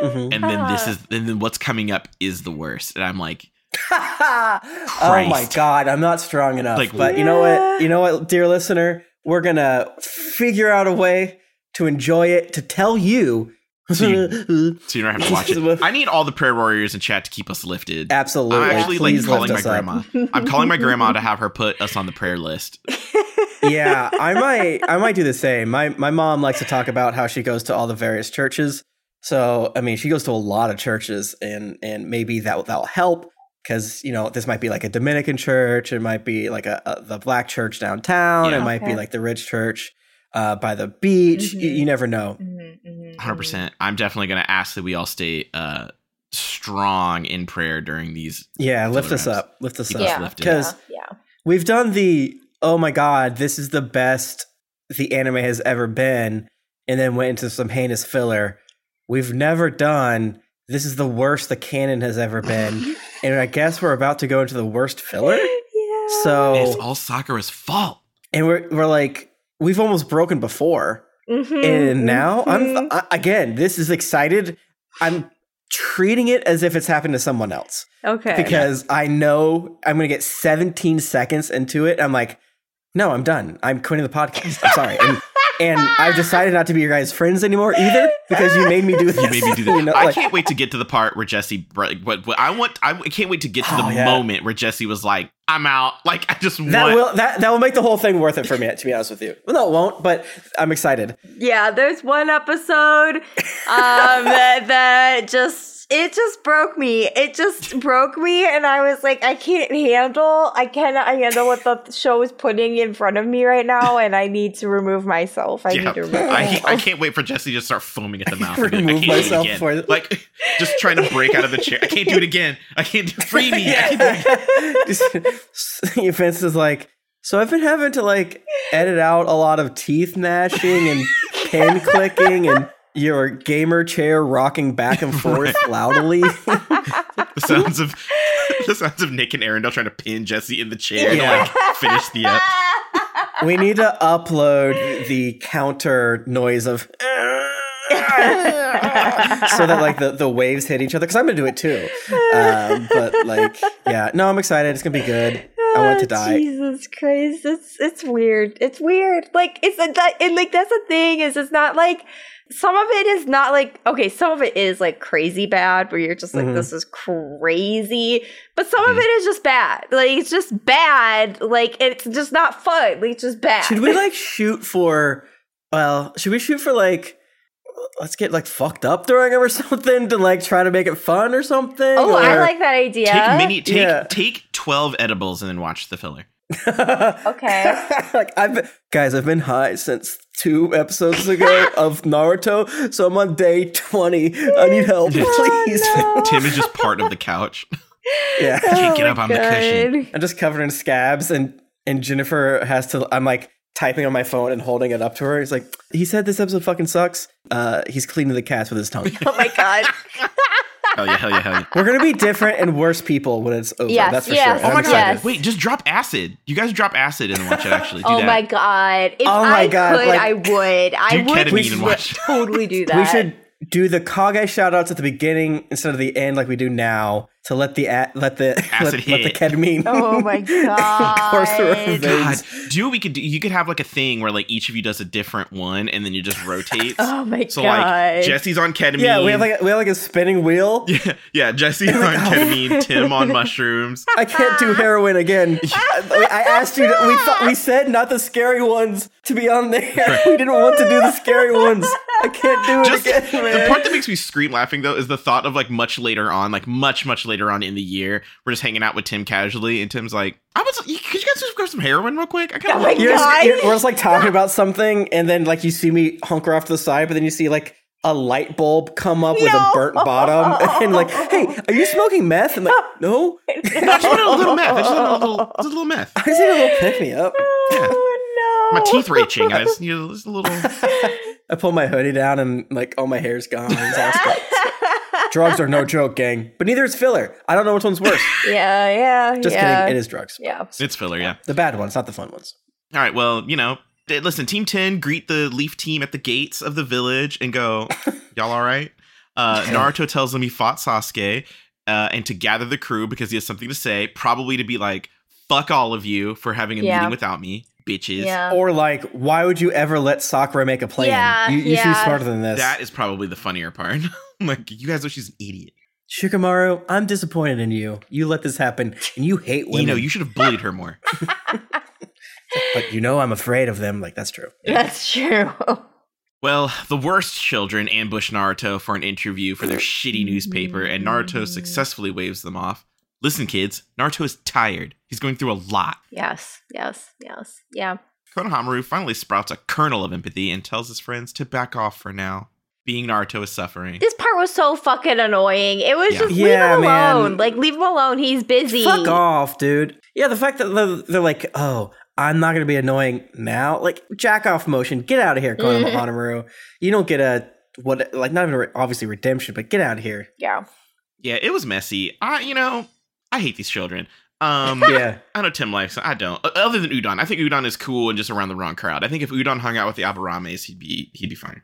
Mhm. And then this Uh. is and then what's coming up is the worst. And I'm like, oh my god, I'm not strong enough. Like, but you know what? You know what, dear listener, we're gonna figure out a way to enjoy it to tell you. So so you don't have to watch it. I need all the prayer warriors in chat to keep us lifted. Absolutely, I'm actually like calling my grandma. I'm calling my grandma to have her put us on the prayer list. yeah, I might I might do the same. My my mom likes to talk about how she goes to all the various churches. So I mean, she goes to a lot of churches, and and maybe that that'll help because you know this might be like a Dominican church, it might be like a, a the black church downtown, Yeah. it might be like the rich church uh, by the beach. You, Mhm. you never know. Mhm, mhm, Hundred mhm. percent. I'm definitely gonna ask that we all stay uh strong in prayer during these. Yeah, lift us up, lift us Keep up. us Yeah, lifted. Because yeah, yeah. We've done the oh my god, this is the best the anime has ever been, and then went into some heinous filler. We've never done this is the worst the canon has ever been, and I guess we're about to go into the worst filler. yeah. So It's So, all Sakura's fault. and we're we're like we've almost broken before, Mhm, and now mhm. I'm I, again. This is excited. I'm treating it as if it's happened to someone else okay. because I know I'm going to get 17 seconds into it. I'm like, no, I'm done. I'm quitting the podcast. I'm sorry. And, and I've decided not to be your guys' friends anymore either because you made me do this. You made me do that. You know, I like- can't wait to get to the part where Jessy. br- What, what I want. I can't wait to get to the Oh, yeah. moment where Jessy was like, "I'm out." Like I just that want. will that that will make the whole thing worth it for me. To be honest with you, well, no, it won't. But I'm excited. Yeah, there's one episode um, that, that just it just broke me. It just broke me, and I was like, I can't handle. I cannot handle what the show is putting in front of me right now, and I need to remove myself. I Yeah. need to remove I, myself. I can't wait for Jessy to start foaming at the mouth. again. I Remove can't do it myself again. before- like just trying to break out of the chair. I can't do it again. I can't do, free me. I can't do it again. Just, Vince is like, so I've been having to like edit out a lot of teeth gnashing and pen clicking and your gamer chair rocking back and forth loudly. The sounds of the sounds of Nick and Arendelle trying to pin Jessy in the chair Yeah. to like finish the up. we need to upload the counter noise of so that like the, the waves hit each other because i'm gonna do it too um, but like yeah no i'm excited it's gonna be good I want to Oh, die. Jesus Christ, it's it's weird. It's weird. Like it's a, that, and like that's the thing is it's not like some of it is not like okay, some of it is like crazy bad where you're just like Mhm. this is crazy, but some of Mhm. it is just bad. Like it's just bad. Like it's just not fun. Like it's just bad. Should we like shoot for? Well, should we shoot for like? Let's get like fucked up during it or something to like try to make it fun or something. Oh, I like that idea. Take mini take Yeah. take twelve edibles and then watch the filler. Okay. like I've been, guys, I've been high since two episodes ago of Naruto, so I'm on day twenty. I need help, Oh, please. no. Tim is just part of the couch. yeah, I Can't get Oh up my on the cushion. I'm just covered in scabs, and and Jennifer has to. I'm like typing on my phone and holding it up to her. He's like, he said this episode fucking sucks. Uh, he's cleaning the cats with his tongue. Oh my god. Hell yeah, hell yeah, hell yeah. We're gonna be different and worse people when it's over. Yes, that's for yes, sure. Oh my god! Yes. Wait, just drop acid. You guys drop acid and then watch it. Actually, do oh that. my god. If Oh my I God, could, like- I would. I Do would ketamine and watch. totally do that. We should do the Kage shout outs at the beginning instead of the end like we do now to let the a- let the let, let the ketamine Oh my god. course through God, veins. do we could do. You could have like a thing where like each of you does a different one, and then you just rotate. Oh my so god. So like Jessy's on ketamine. Yeah, we have like a, we have like a spinning wheel. yeah, yeah. Jessy's on oh. ketamine. Tim on mushrooms. I can't do heroin again. I, I asked you. To, we thought we said not the scary ones to be on there. We didn't want to do the scary ones. I can't do it Just again, the part that makes me scream laughing though is the thought of like much later on, like much much later on in the year, we're just hanging out with Tim casually, and Tim's like, "I was, could you guys just grab some heroin real quick? I kind Oh of my like You're just, God. you're- we're just like talking about something, and then like you see me hunker off to the side, but then you see like a light bulb come up with a burnt bottom, and like, hey, are you smoking meth? I'm like, no, I just want a little meth. I just want a little, just a little meth. I just need a little pick me up. Oh no. My teeth are itching. I just need know, just a little. I pull my hoodie down, and like all my hair's gone. It's all stuck. drugs are no joke, gang. But neither is filler. I don't know which one's worse. yeah, yeah. Just yeah. kidding. It is drugs. Yeah. It's filler, yeah. The bad ones, not the fun ones. All right, well, you know, eh, listen, Team 10 greet the Leaf team at the gates of the village and go, y'all all right? Uh, Naruto tells them he fought Sasuke uh, and to gather the crew because he has something to say, probably to be like, fuck all of you for having a Yeah. meeting without me, bitches. Yeah. Or like, why would you ever let Sakura make a plan? Yeah, you you should be smarter than this. That is probably the funnier part. like, you guys know she's an idiot. Shikamaru, I'm disappointed in you. You let this happen, and you hate women. You know, you should have bullied her more. but you know I'm afraid of them. Like that's true. That's true. Well, the worst children ambush Naruto for an interview for their shitty newspaper, and Naruto successfully waves them off. Listen, kids, Naruto is tired. He's going through a lot. yes, yes, yes. Yeah. Konohamaru finally sprouts a kernel of empathy and tells his friends to back off for now. Being Naruto is suffering. This part was so fucking annoying. It was Yeah. just Yeah, leave him man. alone. Like leave him alone. He's busy. Fuck off, dude. Yeah, the fact that they're, they're like, oh, I'm not gonna be annoying now. Like jack off motion. Get out of here, mm-hmm. Konohamaru. You don't get a what? Like not even a, obviously redemption, but get out of here. Yeah. Yeah, it was messy. I, you know, I hate these children. Um, Yeah. I know Tim likes. I don't. Other than Udon, I think Udon is cool and just around the wrong crowd. I think if Udon hung out with the Aburames, he'd be he'd be fine.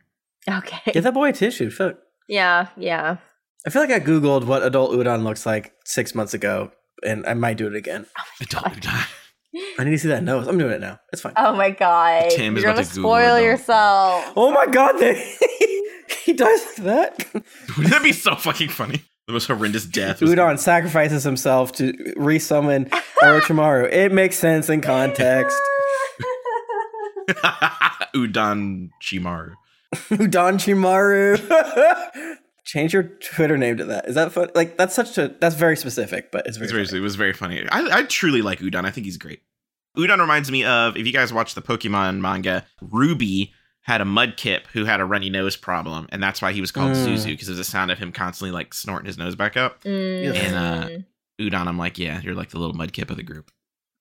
Okay. Get that boy a tissue. Fuck. Yeah. Yeah. I feel like I googled what adult udon looks like six months ago, and I might do it again. Adult Udon. I need to see that nose. I'm doing it now. It's fine. Oh my god. Tim is You're about gonna to Google spoil it, yourself. Oh my god, they, he dies like that. Wouldn't that be so fucking funny? The most horrendous death. was- Udon sacrifices himself to resummon Orochimaru. It makes sense in context. Udon Chimaru. Udon Chimaru. Change your Twitter name to that. Is that fun? Like that's such a that's very specific, but it's very. It's very, funny. it was very funny. I, I truly like Udon. I think he's great. Udon reminds me of if you guys watch the Pokemon manga, Ruby had a Mudkip who had a runny nose problem, and that's why he was called Mm. Zuzu because it was the sound of him constantly like snorting his nose back up. Mm, And uh, Udon, I'm like, yeah, you're like the little Mudkip of the group.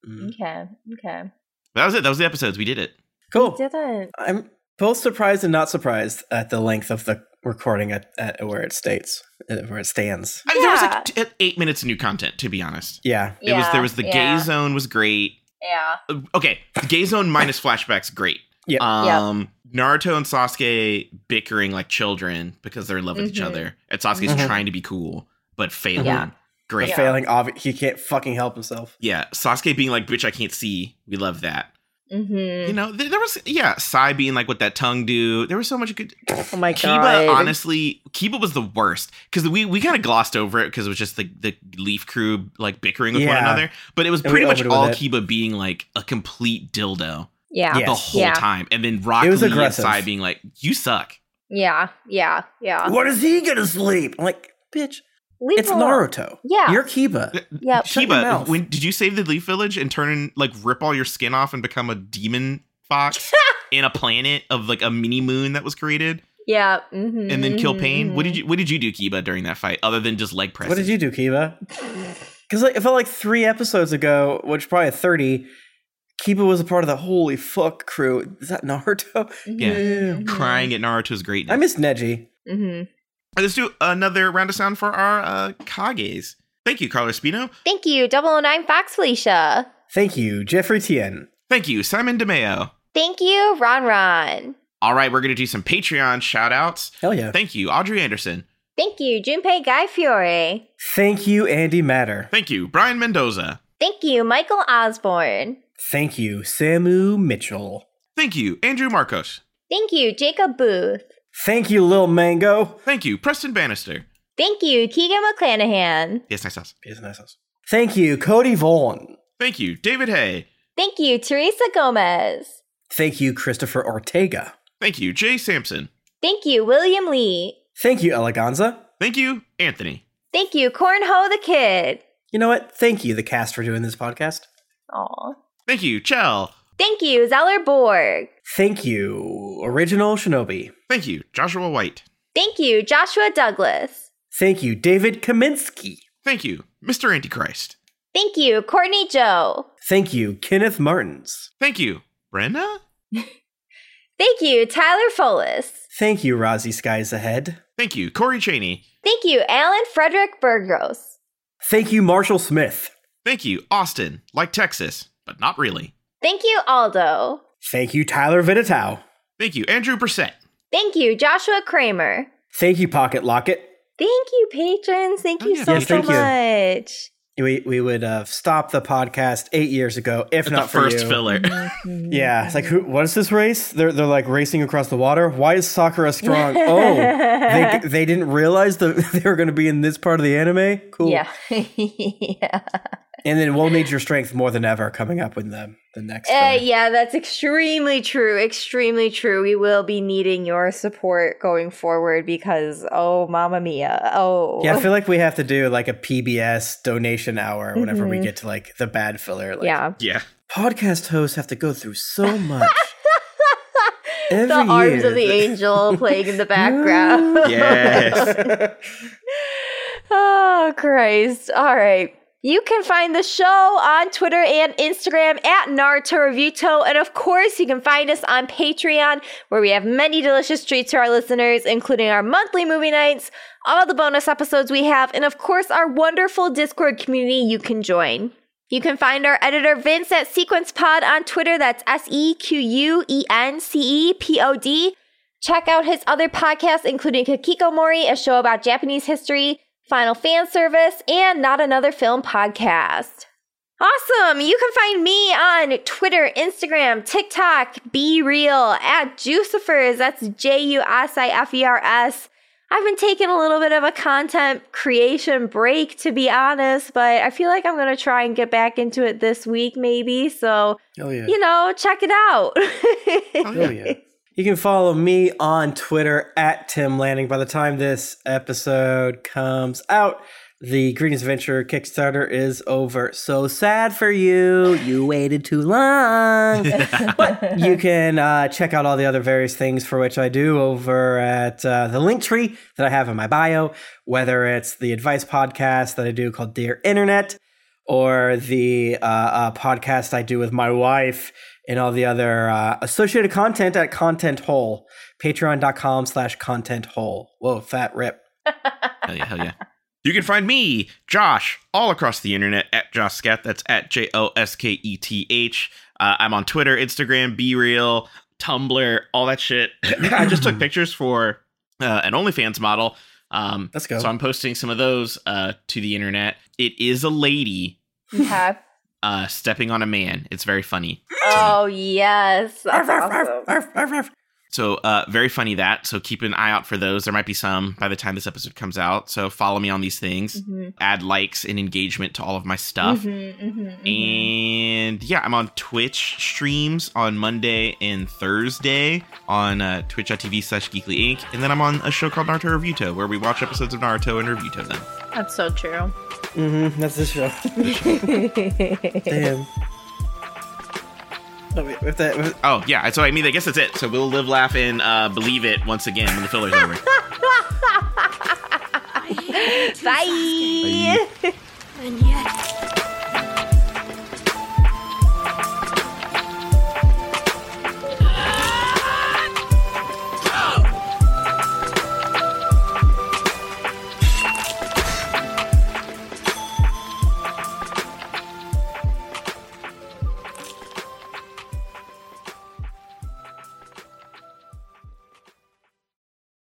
Mm. okay. Okay. That was it. That was the episodes. We did it. Cool. Did it? I'm both surprised and not surprised at the length of the recording at, at where it states, uh, where it stands. I mean, there was like t- eight minutes of new content. To be honest, Yeah. it was there was the yeah. gay zone was great. Yeah. Uh, Okay, the gay zone minus flashbacks, great. Yeah. Um, Naruto and Sasuke bickering like children because they're in love with each Mhm. other, and Sasuke's Mhm. trying to be cool but failing. Yeah. Great. The Yeah. failing obvi- he can't fucking help himself. Yeah. Sasuke being like, bitch, I can't see. We love that. Mm-hmm. You know, th- there was, yeah, Sai being like, what that tongue do. There was so much good. Oh my god. Kiba, honestly, Kiba was the worst because we, we kind of glossed over it because it was just the, the Leaf crew like bickering with one another. But it was And pretty much all. Kiba being like a complete dildo Yeah. Yes. the whole Yeah. time. And then Rock It was Lee and aggressive. Sai being like, you suck. Yeah. Yeah. Yeah. When is he gonna sleep? I'm like, bitch, Leave it's him alone. Naruto. Yeah. You're Kiba. Yep. Shut your Kiba, when did you save the Leaf Village and turn in like rip all your skin off and become a demon fox in a planet of like a mini moon that was created Yeah. Mm-hmm, and then kill Pain? What did you what did you do, Kiba, during that fight other than just leg press? What did you do, Kiba? Because like, it felt like three episodes ago, which probably 30, Kiba was a part of the holy fuck crew. Is that Naruto? Yeah. crying at Naruto's greatness? I miss Neji. Mm-hmm. Let's do another round of sound for our uh, Kages. Thank you, Carlos Spino. Thank you, 009 Fox Felicia. Thank you, Jeffrey Tien. Thank you, Simon DeMeo. Thank you, Ron Ron. All right, we're going to do some Patreon shout outs. Hell yeah. Thank you, Audrey Anderson. Thank you, Junpei Guy Fiore. Thank you, Andy Matter. Thank you, Brian Mendoza. Thank you, Michael Osborne. Thank you, Samu Mitchell. Thank you, Andrew Marcos. Thank you, Jacob Booth. Thank you, Lil Mango. Thank you, Preston Bannister. Thank you, Keegan McClanahan. Yes, nice house. Here's a nice house. Thank you, Cody Vaughn. Thank you, David Hay. Thank you, Teresa Gomez. Thank you, Christopher Ortega. Thank you, Jay Sampson. Thank you, William Lee. Thank you, Eleganza. Thank you, Anthony. Thank you, Cornho the Kid. You know what? Thank you, the cast, for doing this podcast. Aw. Thank you, Chell. Thank you, Zeller Borg. Thank you, Original Shinobi. Thank you, Joshua White. Thank you, Joshua Douglas. Thank you, David Kaminsky. Thank you, Mr. Antichrist. Thank you, Courtney Joe. Thank you, Kenneth Martins. Thank you, Brenna. Thank you, Tyler Folis. Thank you, Rozzy Skies Ahead. Thank you, Corey Cheney. Thank you, Alan Frederick Burgos. Thank you, Marshall Smith. Thank you, Austin, like Texas, but not really. Thank you, Aldo. Thank you, Tyler Vitatow. Thank you, Andrew Percent. Thank you, Joshua Kramer. Thank you, Pocket Locket. Thank you, patrons. Thank Oh, you yeah, so, yes, so thank you. much. We we would uh, have stopped the podcast eight years ago if At not the for first you. filler. Mm-hmm. Yeah, it's like who? What is this race? They're they're like racing across the water. Why is Sakura strong? oh, they they didn't realize that they were going to be in this part of the anime. Cool. Yeah. yeah. And then we'll need your strength more than ever coming up with the the next. Uh, yeah, that's extremely true. Extremely true. We will be needing your support going forward because, oh, mama mia. Oh. Yeah, I feel like we have to do like a PBS donation hour whenever we Mhm. get to like the bad filler. Like, yeah. yeah. podcast hosts have to go through so much. Every the arms of the angel playing in the background. Yes. oh, Christ. All right. You can find the show on Twitter and Instagram at Naruto. And of course, you can find us on Patreon, where we have many delicious treats for our listeners, including our monthly movie nights, all the bonus episodes we have, and of course, our wonderful Discord community you can join. You can find our editor Vince at Sequence Pod on Twitter. That's S E Q U E N C E P O D. Check out his other podcasts, including Kakiko Mori, a show about Japanese history, Final Fan Service, and Not Another Film podcast. Awesome! You can find me on Twitter, Instagram, TikTok, Be Real, at Jusifers. That's J U S I F E R S. I've been taking a little bit of a content creation break, to be honest, but I feel like I'm going to try and get back into it this week, maybe. So, Oh yeah. you know, check it out. Oh yeah. You can follow me on Twitter at Tim Lanning. By the time this episode comes out, the Greatest Adventure Kickstarter is over. So sad for you. You waited too long. but you can uh, check out all the other various things for which I do over at uh, the link tree that I have in my bio, whether it's the advice podcast that I do called Dear Internet or the uh, uh, podcast I do with my wife and all the other uh, associated content at Content Hole, patreon.com slash content hole. Whoa, fat rip. Hell yeah, hell yeah. You can find me, Josh, all across the internet at Josketh. That's at J O S K E T H. Uh, I'm on Twitter, Instagram, Be Real, Tumblr, all that shit. I just took pictures for uh, an OnlyFans model Um, Let's go. So I'm posting some of those uh, to the internet. It is a lady Okay. Uh, stepping on a man. It's very funny. Oh yes. That's Arf, arf, arf, awesome. So uh, very funny that. So keep an eye out for those. There might be some by the time this episode comes out. So follow me on these things. Mhm, Add likes and engagement to all of my stuff. mhm, mhm, mhm. And yeah, I'm on Twitch streams on Monday and Thursday on uh, twitch.tv slash geekly inc. And then I'm on a show called Naruto Reviewto where we watch episodes of Naruto and review them. That's so true. Mhm, That's the show. Damn. No, wait, with that, with, Oh yeah, so I mean I guess that's it. So we'll live, laugh, and uh, believe it once again when the filler's over. Bye.